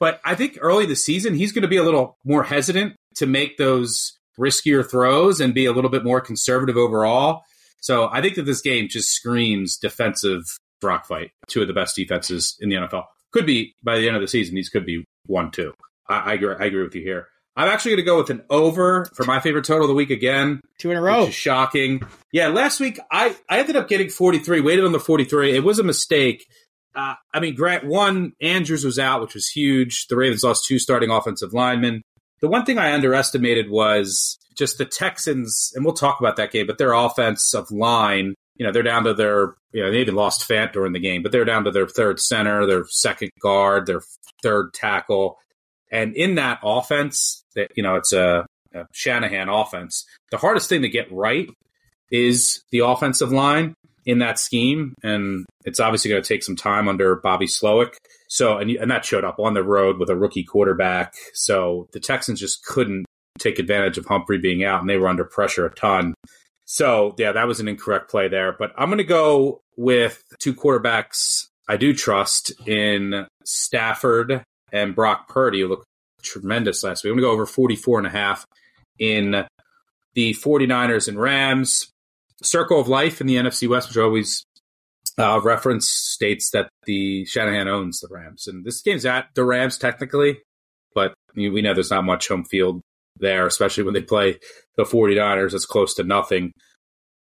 But I think early the season, he's going to be a little more hesitant to make those riskier throws and be a little bit more conservative overall. So I think that this game just screams defensive rock fight. Two of the best defenses in the NFL. Could be by the end of the season, these could be one, two. I, I, agree, I agree with you here. I'm actually going to go with an over for my favorite total of the week again. Two in a row. shocking. Yeah, last week I, I ended up getting 43, waited on the 43. It was a mistake. Uh, I mean, Grant, one, Andrews was out, which was huge. The Ravens lost two starting offensive linemen. The one thing I underestimated was just the Texans, and we'll talk about that game, but their offensive line, you know, they're down to their, you know, they even lost Fant during the game, but they're down to their third center, their second guard, their third tackle. And in that offense, that you know, it's a, a Shanahan offense. The hardest thing to get right is the offensive line in that scheme, and it's obviously going to take some time under Bobby Slowik. So, and, and that showed up on the road with a rookie quarterback. So the Texans just couldn't take advantage of Humphrey being out, and they were under pressure a ton. So, yeah, that was an incorrect play there. But I'm going to go with two quarterbacks I do trust in Stafford and Brock Purdy, who looked tremendous last week. I'm going to go over 44 and a half in the 49ers and Rams. Circle of Life in the NFC West, which I always uh, reference, states that the Shanahan owns the Rams. And this game's at the Rams technically, but we know there's not much home field there, especially when they play the 49ers. It's close to nothing.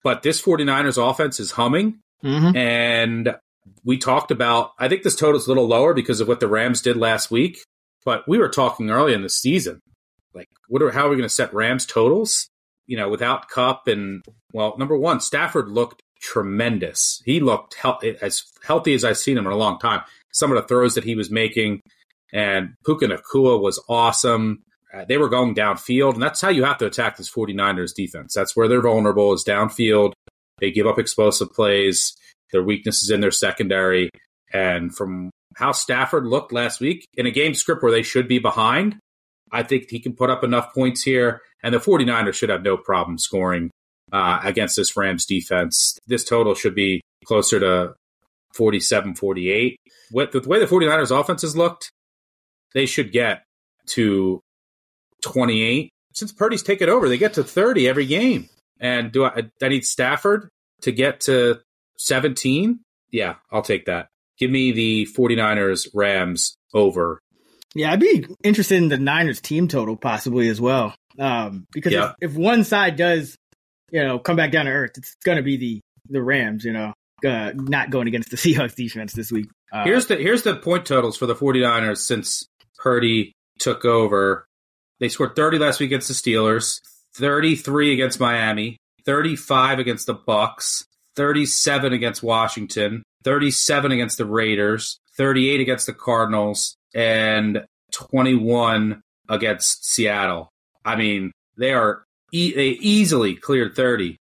But this 49ers offense is humming. Mm-hmm. And we talked about, I think this total is a little lower because of what the Rams did last week. But we were talking early in the season, like, what are, how are we going to set Rams totals? You know, without Kupp and, well, number one, Stafford looked tremendous. He looked as healthy as I've seen him in a long time. Some of the throws that he was making, and Puka Nacua was awesome. Uh, they were going downfield, and that's how you have to attack this 49ers defense. That's where they're vulnerable is downfield. They give up explosive plays. Their weakness is in their secondary. And from how Stafford looked last week in a game script where they should be behind, I think he can put up enough points here. And the 49ers should have no problem scoring uh, against this Rams defense. This total should be closer to 47 48. With the way the 49ers offenses looked, they should get to 28. Since Purdy's taken over, they get to 30 every game. And do I, I need Stafford to get to 17? Yeah, I'll take that. Give me the 49ers Rams over. Yeah, I'd be interested in the Niners team total possibly as well. Um, because yeah. if, if one side does you know, come back down to earth, it's going to be the the Rams. You know, uh, not going against the Seahawks defense this week. Uh, here's the here's the point totals for the 49ers since Purdy took over. They scored 30 last week against the Steelers, 33 against Miami, 35 against the Bucks, 37 against Washington, 37 against the Raiders, 38 against the Cardinals, and 21 against Seattle. I mean, they are e- they easily cleared 30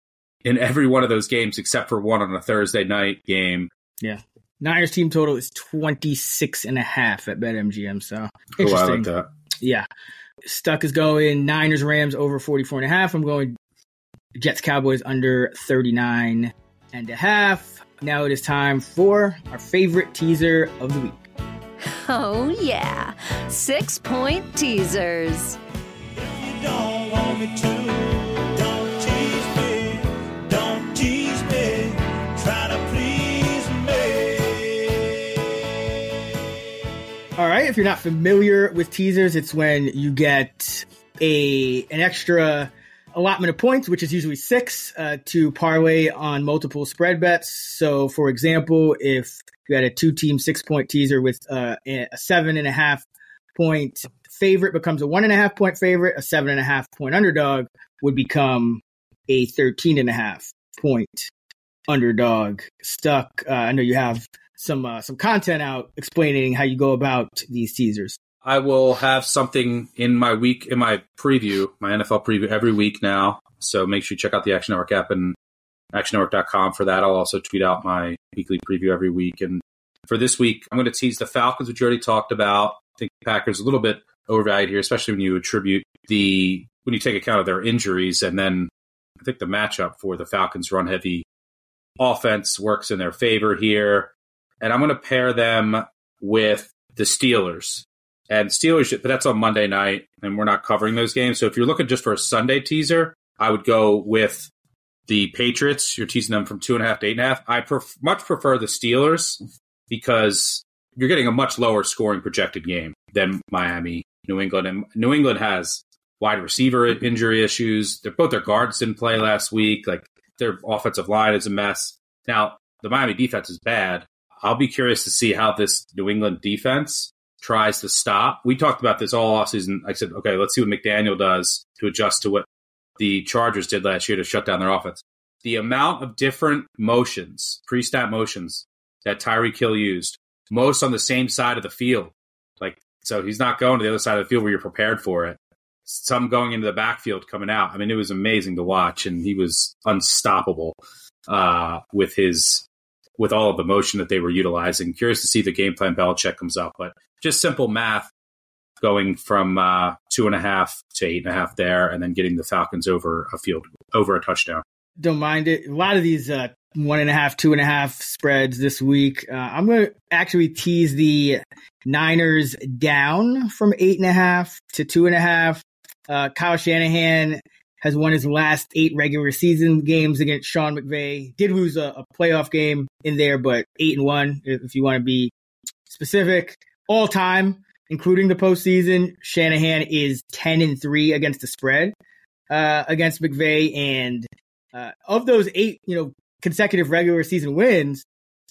in every one of those games except for one on a Thursday night game. Yeah. Niners team total is 26 and a half at BetMGM. So interesting. Oh, I like. Yeah. Stuck is going Niners Rams over 44 and a half. I'm going Jets Cowboys under 39 and a half. Now it is time for our favorite teaser of the week. Oh, yeah. Six point teasers. All right, if you're not familiar with teasers, it's when you get a an extra allotment of points, which is usually six, uh, to parlay on multiple spread bets. So, for example, if you had a two team six point teaser with uh, a seven and a half point favorite becomes a one and a half point favorite, a seven and a half point underdog would become a 13 and a half point underdog. Stuck, uh, I know you have some uh, some content out explaining how you go about these teasers. I will have something in my week in my preview, my NFL preview every week now. So make sure you check out the Action Network app and actionnetwork.com for that. I'll also tweet out my weekly preview every week. And for this week, I'm going to tease the Falcons, which you already talked about. I think Packers a little bit overvalued here, especially when you attribute the when you take account of their injuries, and then I think the matchup for the Falcons' run heavy offense works in their favor here and I'm going to pair them with the Steelers. And Steelers, but that's on Monday night, and we're not covering those games. So if you're looking just for a Sunday teaser, I would go with the Patriots. You're teasing them from two and a half to eight and a half. I pref- much prefer the Steelers because you're getting a much lower scoring projected game than Miami, New England. And New England has wide receiver injury issues. They're, both their guards didn't play last week. Like their offensive line is a mess. Now, the Miami defense is bad, I'll be curious to see how this New England defense tries to stop. We talked about this all offseason. I said, okay, let's see what McDaniel does to adjust to what the Chargers did last year to shut down their offense. The amount of different motions, pre snap motions that Tyreek Hill used, most on the same side of the field. Like, so he's not going to the other side of the field where you're prepared for it. Some going into the backfield coming out. I mean, it was amazing to watch, and he was unstoppable uh, with his with all of the motion that they were utilizing. Curious to see the game plan Belichick comes up, but just simple math going from uh, two and a half to eight and a half there, and then getting the Falcons over a field over a touchdown. Don't mind it. A lot of these uh, one and a half, two and a half spreads this week. Uh, I'm going to actually tease the Niners down from eight and a half to two and a half. Uh, Kyle Shanahan has won his last eight regular season games against Sean McVay. Did lose a, a playoff game in there, but eight and one, if you want to be specific. All time, including the postseason, Shanahan is 10 and three against the spread uh, against McVay. And uh, of those eight, you know, consecutive regular season wins,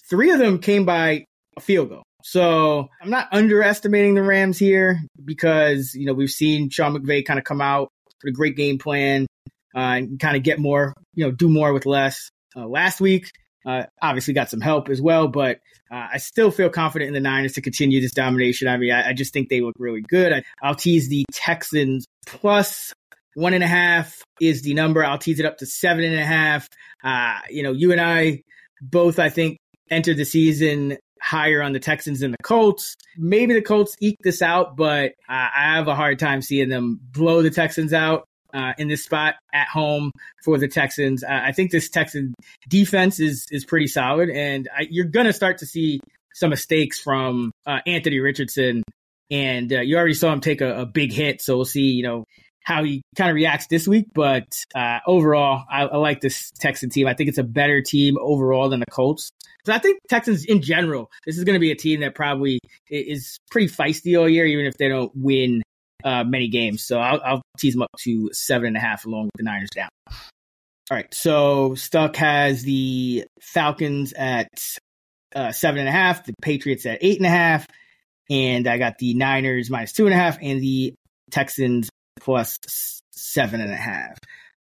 three of them came by a field goal. So I'm not underestimating the Rams here because, you know, we've seen Sean McVay kind of come out with a great game plan uh, and kind of get more, you know, do more with less. Uh, last week, uh, obviously got some help as well, but uh, I still feel confident in the Niners to continue this domination. I mean, I, I just think they look really good. I, I'll tease the Texans plus one and a half is the number. I'll tease it up to seven and a half. Uh, you know, you and I both, I think, entered the season higher on the Texans than the Colts. Maybe the Colts eke this out, but uh, I have a hard time seeing them blow the Texans out. Uh, in this spot at home for the Texans, uh, I think this Texan defense is is pretty solid, and I, you're gonna start to see some mistakes from uh, Anthony Richardson, and uh, you already saw him take a, a big hit. So we'll see, you know, how he kind of reacts this week. But uh, overall, I, I, like this Texan team. I think it's a better team overall than the Colts. So I think Texans in general, this is going to be a team that probably is pretty feisty all year, even if they don't win uh, many games. So I'll, I'll tease them up to seven and a half along with the Niners down. All right. So Stuck has the Falcons at uh, seven and a half, the Patriots at eight and a half, and I got the Niners minus two and a half, and the Texans plus seven and a half.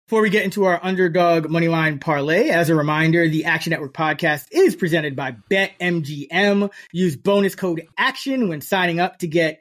Before we get into our underdog moneyline parlay, as a reminder, the Action Network podcast is presented by BetMGM. Use bonus code ACTION when signing up to get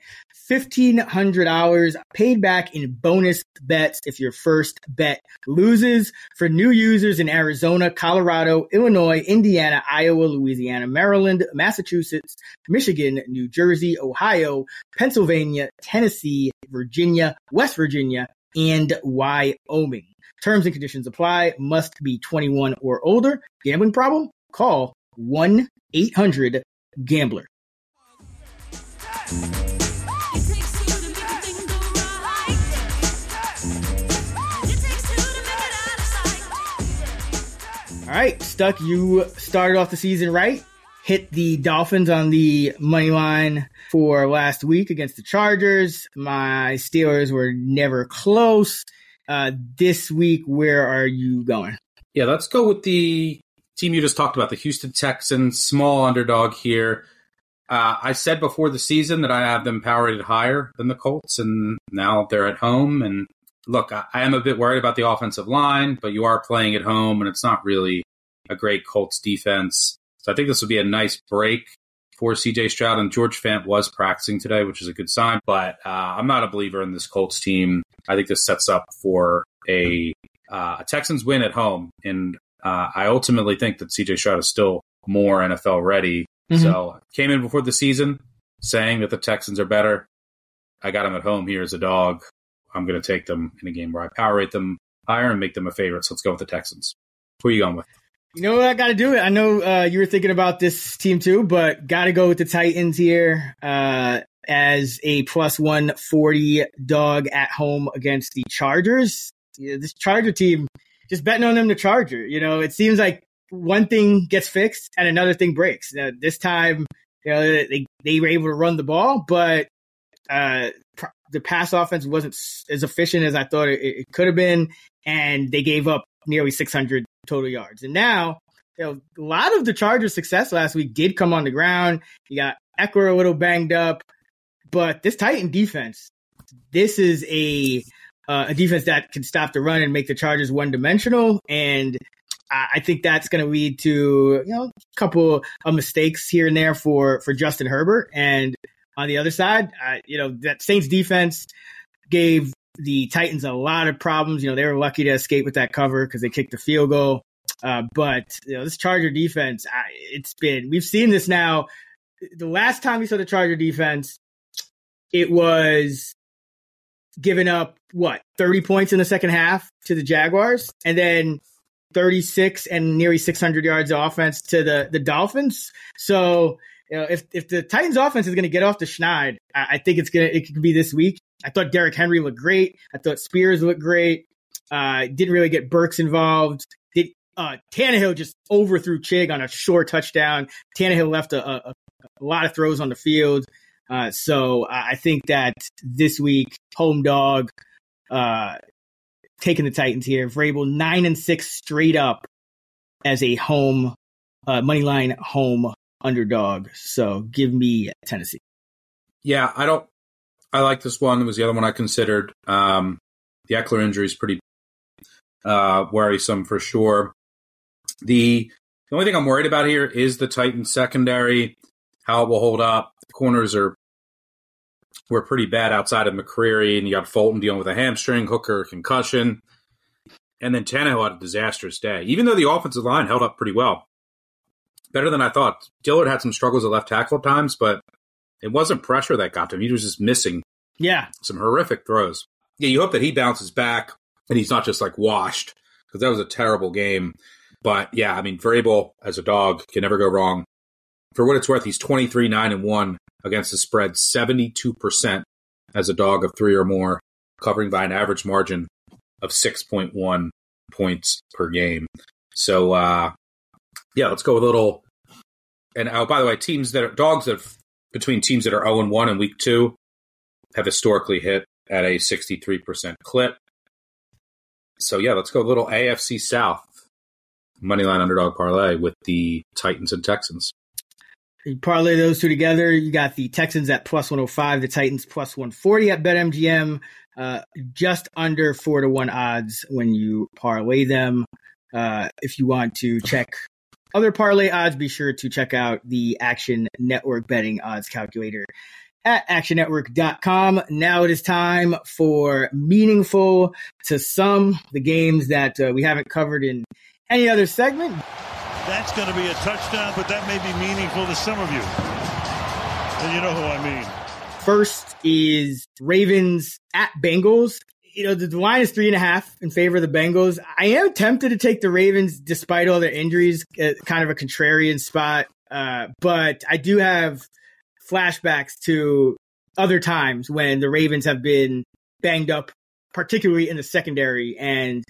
$1,500 paid back in bonus bets if your first bet loses. For new users in Arizona, Colorado, Illinois, Indiana, Iowa, Louisiana, Maryland, Massachusetts, Michigan, New Jersey, Ohio, Pennsylvania, Tennessee, Virginia, West Virginia, and Wyoming. Terms and conditions apply. Must be 21 or older. Gambling problem? Call 1 800 Gambler. All right, Stuck, you started off the season right. Hit the Dolphins on the money line for last week against the Chargers. My Steelers were never close. Uh, this week, where are you going? Yeah, let's go with the team you just talked about, the Houston Texans, small underdog here. Uh, I said before the season that I have them power rated higher than the Colts, and now they're at home. And look, I, I am a bit worried about the offensive line, but you are playing at home, and it's not really a great Colts defense. So I think this would be a nice break for CJ Stroud. And George Fant was practicing today, which is a good sign. But uh, I'm not a believer in this Colts team. I think this sets up for a, uh, a Texans win at home. And uh, I ultimately think that CJ Stroud is still more NFL ready. Mm-hmm. So came in before the season saying that the Texans are better. I got him at home here as a dog. I'm going to take them in a game where I power rate them higher and make them a favorite. So let's go with the Texans. Who are you going with? You know what? I got to do it. I know uh, you were thinking about this team too, but got to go with the Titans here uh, as a plus 140 dog at home against the Chargers. Yeah, this Charger team, just betting on them to Charger. You know, it seems like one thing gets fixed and another thing breaks. Now, this time, you know, they, they were able to run the ball, but uh, the pass offense wasn't as efficient as I thought it, it could have been, and they gave up nearly 600 total yards. And now, you know, a lot of the Chargers' success last week did come on the ground. You got Ekeler a little banged up, but this Titan defense, this is a uh, a defense that can stop the run and make the Chargers one dimensional. And I think that's going to lead to you know a couple of mistakes here and there for for Justin Herbert. And on the other side, uh, you know that Saints defense gave the Titans a lot of problems. You know, they were lucky to escape with that cover because they kicked the field goal. Uh, but you know, this Charger defense, it's been we've seen this now. The last time we saw the Charger defense, it was giving up what 30 points in the second half to the Jaguars, and then 36 and nearly 600 yards of offense to the the Dolphins. So you know, if if the Titans offense is going to get off the schneid, I, I, think it's gonna it could be this week. I thought Derrick Henry looked great. I thought Spears looked great. Uh, didn't really get Burks involved. Did uh, Tannehill just overthrew Chig on a short touchdown? Tannehill left a, a, a lot of throws on the field. Uh, so I think that this week, home dog, uh, taking the Titans here. Vrabel nine and six straight up as a home uh, money line home underdog. So give me Tennessee. Yeah, I don't. I like this one. It was the other one I considered. Um, the Ekeler injury is pretty uh, worrisome for sure. The the only thing I'm worried about here is the Titans secondary, how it will hold up. The corners are were pretty bad outside of McCreary, and you got Fulton dealing with a hamstring, Hooker concussion, and then Tannehill had a disastrous day. Even though the offensive line held up pretty well, better than I thought. Dillard had some struggles at left tackle at times, but it wasn't pressure that got to him. He was just missing yeah some horrific throws. Yeah, you hope that he bounces back and he's not just like washed because that was a terrible game. But yeah, I mean, Vrabel as a dog can never go wrong. For what it's worth, he's 23 9 and 1 against the spread, 72% as a dog of three or more, covering by an average margin of 6.1 points per game. So, uh, yeah, let's go with a little. And oh, by the way, teams that are dogs that have, between teams that are 0 and 1 in week two have historically hit at a 63% clip. So yeah, let's go a little AFC South moneyline underdog parlay with the Titans and Texans. You parlay those two together. You got the Texans at plus 105, the Titans plus 140 at BetMGM. Uh, just under four to one odds when you parlay them. Uh, if you want to check other parlay odds, be sure to check out the Action Network betting odds calculator at actionnetwork.com. Now it is time for meaningful to some, the games that uh, we haven't covered in any other segment. That's going to be a touchdown, but that may be meaningful to some of you. And you know who I mean. First is Ravens at Bengals. You know, the line is three and a half in favor of the Bengals. I am tempted to take the Ravens despite all their injuries, uh, kind of a contrarian spot. Uh, but I do have flashbacks to other times when the Ravens have been banged up, particularly in the secondary, and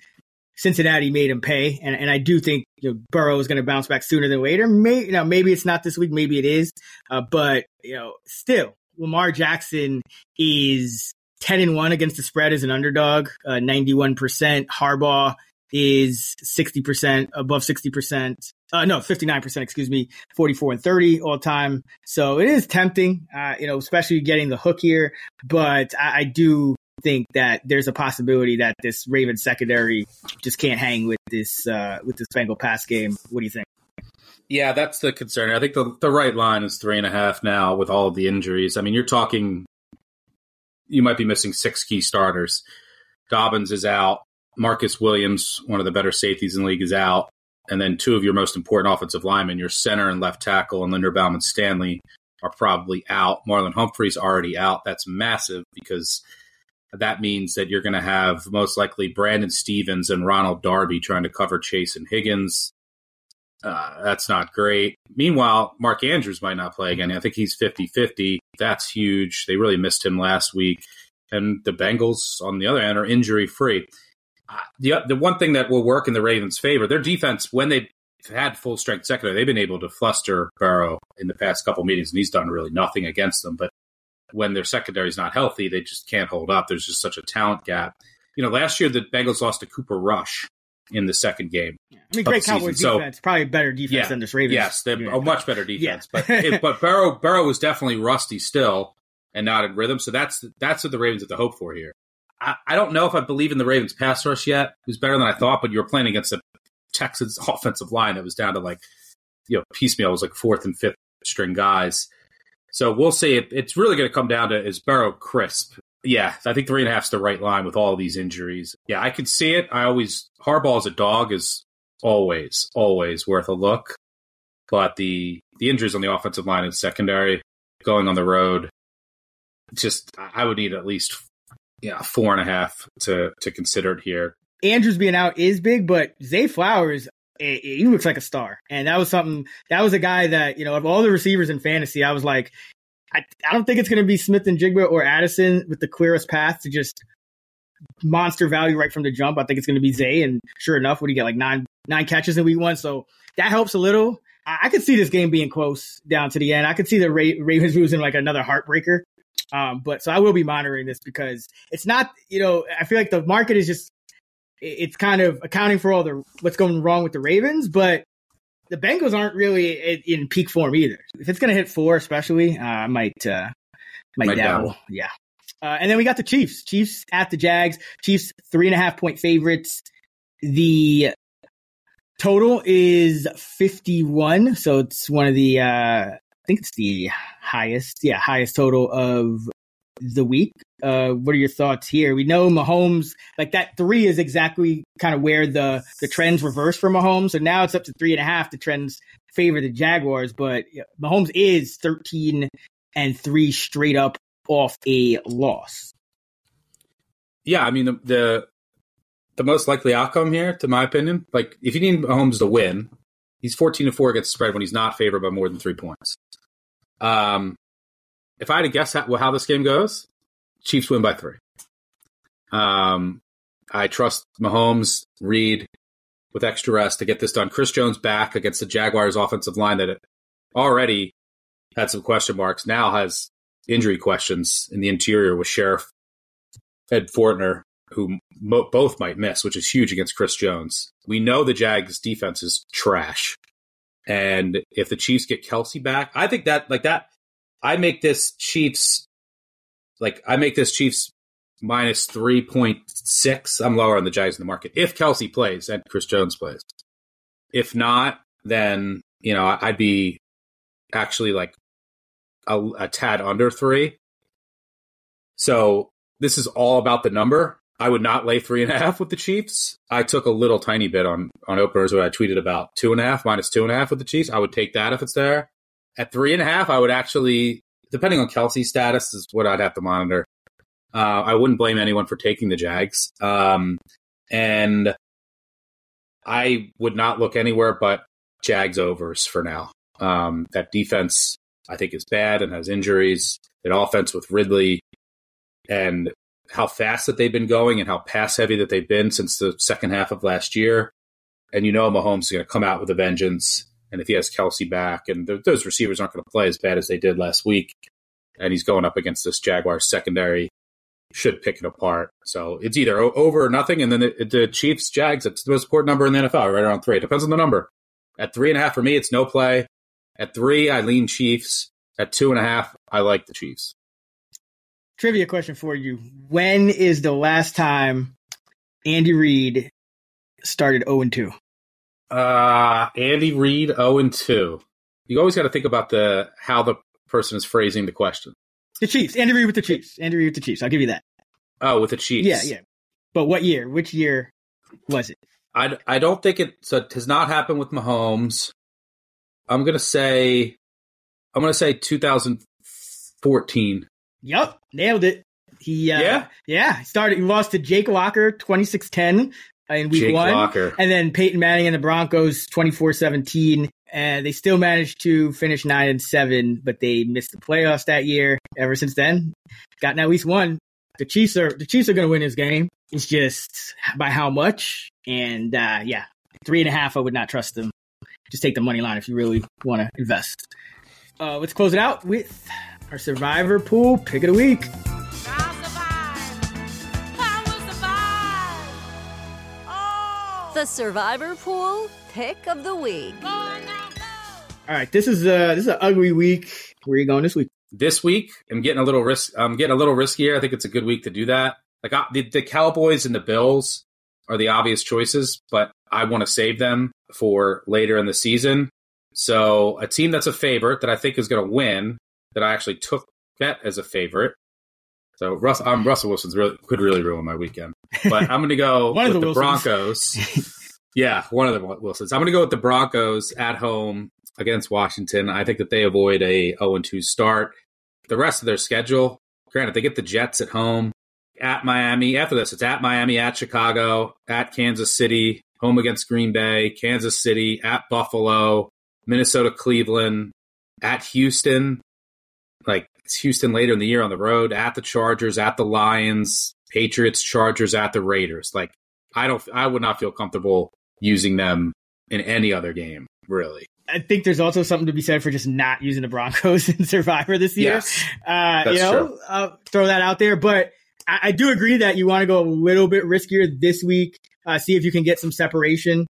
Cincinnati made him pay. And, and I do think you know, Burrow is going to bounce back sooner than later. May, you know, maybe it's not this week, maybe it is. Uh, but, you know, still, Lamar Jackson is 10 and 1 against the spread as an underdog, uh, 91%. Harbaugh is 60%, above 60%. Uh, no, 59%, excuse me, 44 and 30 all time. So it is tempting, uh, you know, especially getting the hook here. But I, I do think that there's a possibility that this Raven secondary just can't hang with this, uh, with this Bengal pass game. What do you think? Yeah, that's the concern. I think the the right line is three and a half now with all of the injuries. I mean, you're talking you might be missing six key starters. Dobbins is out. Marcus Williams, one of the better safeties in the league, is out. And then two of your most important offensive linemen, your center and left tackle, and Linderbaum and Stanley, are probably out. Marlon Humphrey's already out. That's massive because that means that you're going to have most likely Brandon Stephens and Ronald Darby trying to cover Chase and Higgins. Uh, that's not great. Meanwhile, Mark Andrews might not play again. I think he's 50 50. That's huge. They really missed him last week. And the Bengals, on the other hand, are injury free. Uh, the, the one thing that will work in the Ravens' favor, their defense, when they've had full strength secondary, they've been able to fluster Burrow in the past couple meetings, and he's done really nothing against them. But when their secondary is not healthy, they just can't hold up. There's just such a talent gap. You know, last year the Bengals lost to Cooper Rush in the second game. I mean, great Cowboys defense, so, probably better defense yeah, than this Ravens. Yes, they're a much better defense. Yeah. but it, but Burrow Burrow is definitely rusty still and not in rhythm. So that's that's what the Ravens have to hope for here. I, I don't know if I believe in the Ravens pass rush yet. It was better than I thought, but you were playing against a Texans offensive line that was down to like you know piecemeal it was like fourth and fifth string guys. So we'll see. It, it's really going to come down to is Burrow crisp yeah, I think three and a half is the right line with all these injuries. Yeah, I could see it. I always Harbaugh as a dog is always, always worth a look. But the the injuries on the offensive line and secondary, going on the road, just I would need at least yeah four and a half to to consider it here. Andrews being out is big, but Zay Flowers eh, eh, he looks like a star. And that was something, that was a guy that, you know, of all the receivers in fantasy, I was like, I, I don't think it's going to be Smith-Njigba or Addison with the clearest path to just monster value right from the jump. I think it's going to be Zay, and sure enough, what do you get like nine nine catches in week one? So that helps a little. I, I could see this game being close down to the end. I could see the Ra- Ravens losing like another heartbreaker. Um, but so I will be monitoring this because it's not, you know, I feel like the market is just it's kind of accounting for all the what's going wrong with the Ravens, but the Bengals aren't really in, in peak form either. If it's going to hit four, especially, uh, I might uh, might, might dabble. dabble. Yeah. Uh, and then we got the Chiefs. Chiefs at the Jags. Chiefs three and a half point favorites. The total is 51. So it's one of the, uh, I think it's the highest, yeah, highest total of the week. Uh, what are your thoughts here? We know Mahomes, like that three is exactly kind of where the, the trends reverse for Mahomes. So now it's up to three and a half. The trends favor the Jaguars, but Mahomes is 13 and three straight up off a loss. Yeah. I mean, the, the, the most likely outcome here, to my opinion, like if you need Mahomes to win, he's 14 to four against the spread when he's not favored by more than three points. Um, if I had to guess how, how this game goes, Chiefs win by three. Um, I trust Mahomes, Reid with extra rest to get this done. Chris Jones back against the Jaguars offensive line that already had some question marks, now has injury questions in the interior with Scherff and Fortner, who mo- both might miss, which is huge against Chris Jones. We know the Jags defense is trash. And if the Chiefs get Kelce back, I think that like that I make this Chiefs like I make this Chiefs minus 3.6. I'm lower on the Giants in the market. If Kelce plays and Chris Jones plays. If not, then, you know, I'd be actually like a, a tad under three. So this is all about the number. I would not lay three and a half with the Chiefs. I took a little tiny bit on on openers where I tweeted about two and a half minus two and a half with the Chiefs. I would take that if it's there. At three and a half, I would actually, depending on Kelce's status, is what I'd have to monitor. Uh, I wouldn't blame anyone for taking the Jags. Um, and I would not look anywhere but Jags overs for now. Um, that defense, I think, is bad and has injuries. That offense with Ridley and how fast that they've been going and how pass heavy that they've been since the second half of last year. And you know Mahomes is going to come out with a vengeance. And if he has Kelce back, and th- those receivers aren't going to play as bad as they did last week, and he's going up against this Jaguars secondary, should pick it apart. So it's either o- over or nothing. And then the, the Chiefs Jags, it's the most important number in the NFL, right around three. It depends on the number. At three and a half for me, it's no play. At three, I lean Chiefs. At two and a half, I like the Chiefs. Trivia question for you. When is the last time Andy Reid started 0 and 2? Uh, Andy Reid, 0 and 2. You always got to think about the how the person is phrasing the question. The Chiefs. Andy Reid with the Chiefs. Andy Reid with the Chiefs. I'll give you that. Oh, with the Chiefs. Yeah, yeah. But what year? Which year was it? I, I don't think it, so it has not happened with Mahomes. I'm going to say, I'm to say 2014. Yep, nailed it. He uh, Yeah? yeah he started. He lost to Jake Locker 26-10 in week Jake one, Locker. and then Peyton Manning and the Broncos 24-17. And they still managed to finish nine and seven, but they missed the playoffs that year. Ever since then, gotten at least one. The Chiefs are the Chiefs are going to win this game. It's just by how much. And uh, yeah, three and a half. I would not trust them. Just take the money line if you really want to invest. Uh, let's close it out with our survivor pool pick of the week. The Survivor Pool Pick of the Week. All right, this is uh this is an ugly week. Where are you going this week? This week, I'm getting a little risk. I'm getting a little riskier. I think it's a good week to do that. Like uh, the, the Cowboys and the Bills are the obvious choices, but I want to save them for later in the season. So a team that's a favorite that I think is going to win, that I actually took bet as a favorite. So Russ, um, Russell Wilson's really could really ruin my weekend, but I'm going to go One of with the the, Broncos. yeah, one of the Wilsons. I'm going to go with the Broncos at home against Washington. I think that they avoid a 0 2 start. The rest of their schedule, granted, they get the Jets at home, at Miami. After this, it's at Miami, at Chicago, at Kansas City, home against Green Bay, Kansas City, at Buffalo, Minnesota, Cleveland, at Houston. Like Houston later in the year on the road, at the Chargers, at the Lions, Patriots, Chargers, at the Raiders. Like I don't, I would not feel comfortable using them in any other game, really. I think there's also something to be said for just not using the Broncos in Survivor this year. Yes, uh, that's you know, true. I'll throw that out there. But I, I do agree that you want to go a little bit riskier this week. Uh, see if you can get some separation.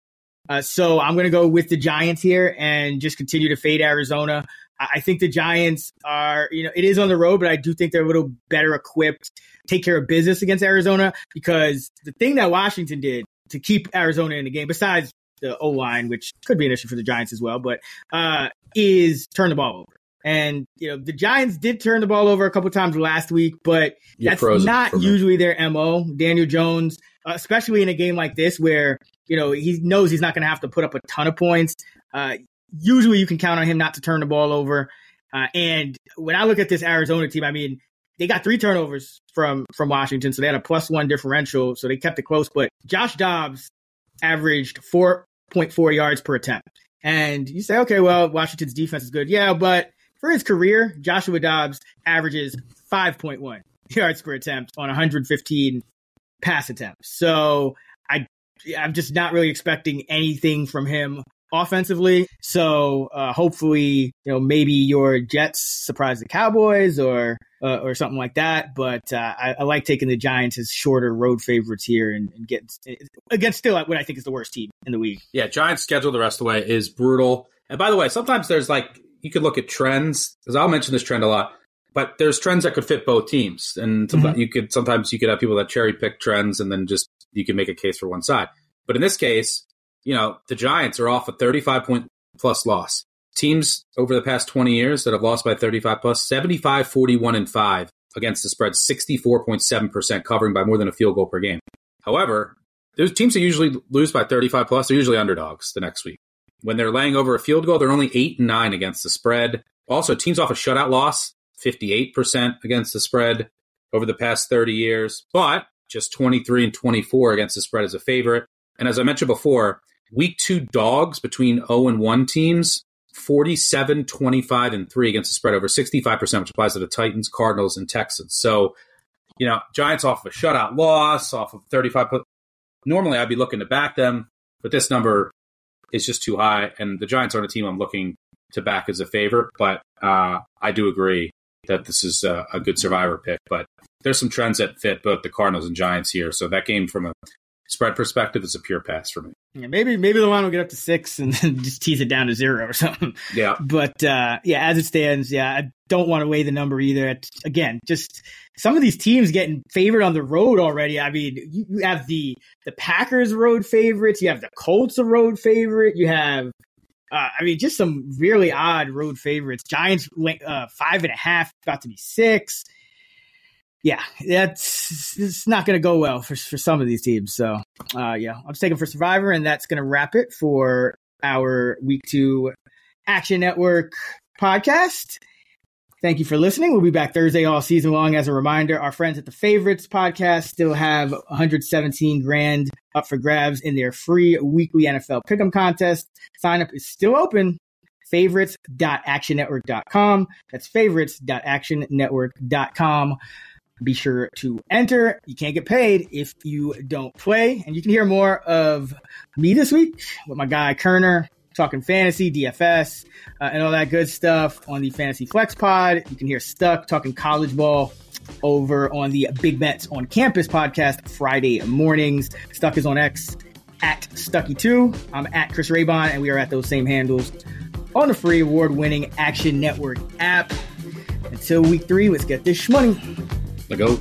Uh, so I'm going to go with the Giants here and just continue to fade Arizona. I, think the Giants are, you know, it is on the road, but I do think they're a little better equipped to take care of business against Arizona because the thing that Washington did to keep Arizona in the game, besides the O line, which could be an issue for the Giants as well, but uh, is turn the ball over. And you know the Giants did turn the ball over a couple times last week, but You're that's not usually their mo. Daniel Jones, especially in a game like this where you know he knows he's not going to have to put up a ton of points. Uh, usually, you can count on him not to turn the ball over. Uh, and when I look at this Arizona team, I mean they got three turnovers from from Washington, so they had a plus one differential, so they kept it close. But Josh Dobbs averaged four point four yards per attempt, and you say, okay, well Washington's defense is good, yeah, but for his career, Joshua Dobbs averages five point one yards per attempt on 115 pass attempts. So I I'm just not really expecting anything from him offensively. So uh, hopefully, you know, maybe your Jets surprise the Cowboys or uh, or something like that. But uh, I, I, like taking the Giants as shorter road favorites here and, and get against still what I think is the worst team in the league. Yeah, Giants schedule the rest of the way is brutal. And by the way, sometimes there's like you could look at trends because I'll mention this trend a lot. But there's trends that could fit both teams, and mm-hmm. you could sometimes you could have people that cherry pick trends, and then just you can make a case for one side. But in this case, you know the Giants are off a 35 point plus loss. Teams over the past 20 years that have lost by 35 plus 75 41 and 5 against the spread 64.7% covering by more than a field goal per game. However those teams that usually lose by 35 plus are usually underdogs the next week. When they're laying over a field goal they're only 8 and 9 against the spread. Also teams off a shutout loss 58% against the spread over the past 30 years but just 23 and 24 against the spread as a favorite and as i mentioned before week two dogs between 0 and 1 teams 47, 25, and 3 against the spread, over 65%, which applies to the Titans, Cardinals, and Texans. So, you know, Giants off of a shutout loss, off of 35. Normally, I'd be looking to back them, but this number is just too high. And the Giants aren't a team I'm looking to back as a favorite, but uh, I do agree that this is a, a good survivor pick. But there's some trends that fit both the Cardinals and Giants here. So that game from a spread perspective, is a pure pass for me. Yeah, maybe maybe the line will get up to six and then just tease it down to zero or something. Yeah. But uh, yeah, as it stands, yeah, I don't want to weigh the number either. It's, again, just some of these teams getting favored on the road already. I mean, you have the the Packers road favorites, you have the Colts a road favorite, you have uh, I mean, just some really odd road favorites. Giants uh, five and a half, about to be six yeah, that's it's not going to go well for for some of these teams. So, uh, yeah, I'm taking for Survivor, and that's going to wrap it for our week two Action Network podcast. Thank you for listening. We'll be back Thursday all season long. As a reminder, our friends at the Favorites podcast still have 117 grand up for grabs in their free weekly NFL Pick'em contest. Sign up is still open. Favorites.actionnetwork.com. That's favorites.actionnetwork.com. Be sure to enter. You can't get paid if you don't play. And you can hear more of me this week with my guy Koerner talking fantasy, DFS, uh, and all that good stuff on the Fantasy Flex Pod. You can hear Stuck talking college ball over on the Big Bets on Campus podcast Friday mornings. Stuck is on X at Stuckey2. I'm at Chris Raybon, and we are at those same handles on the free award winning Action Network app. Until week three, let's get this money. Let's go.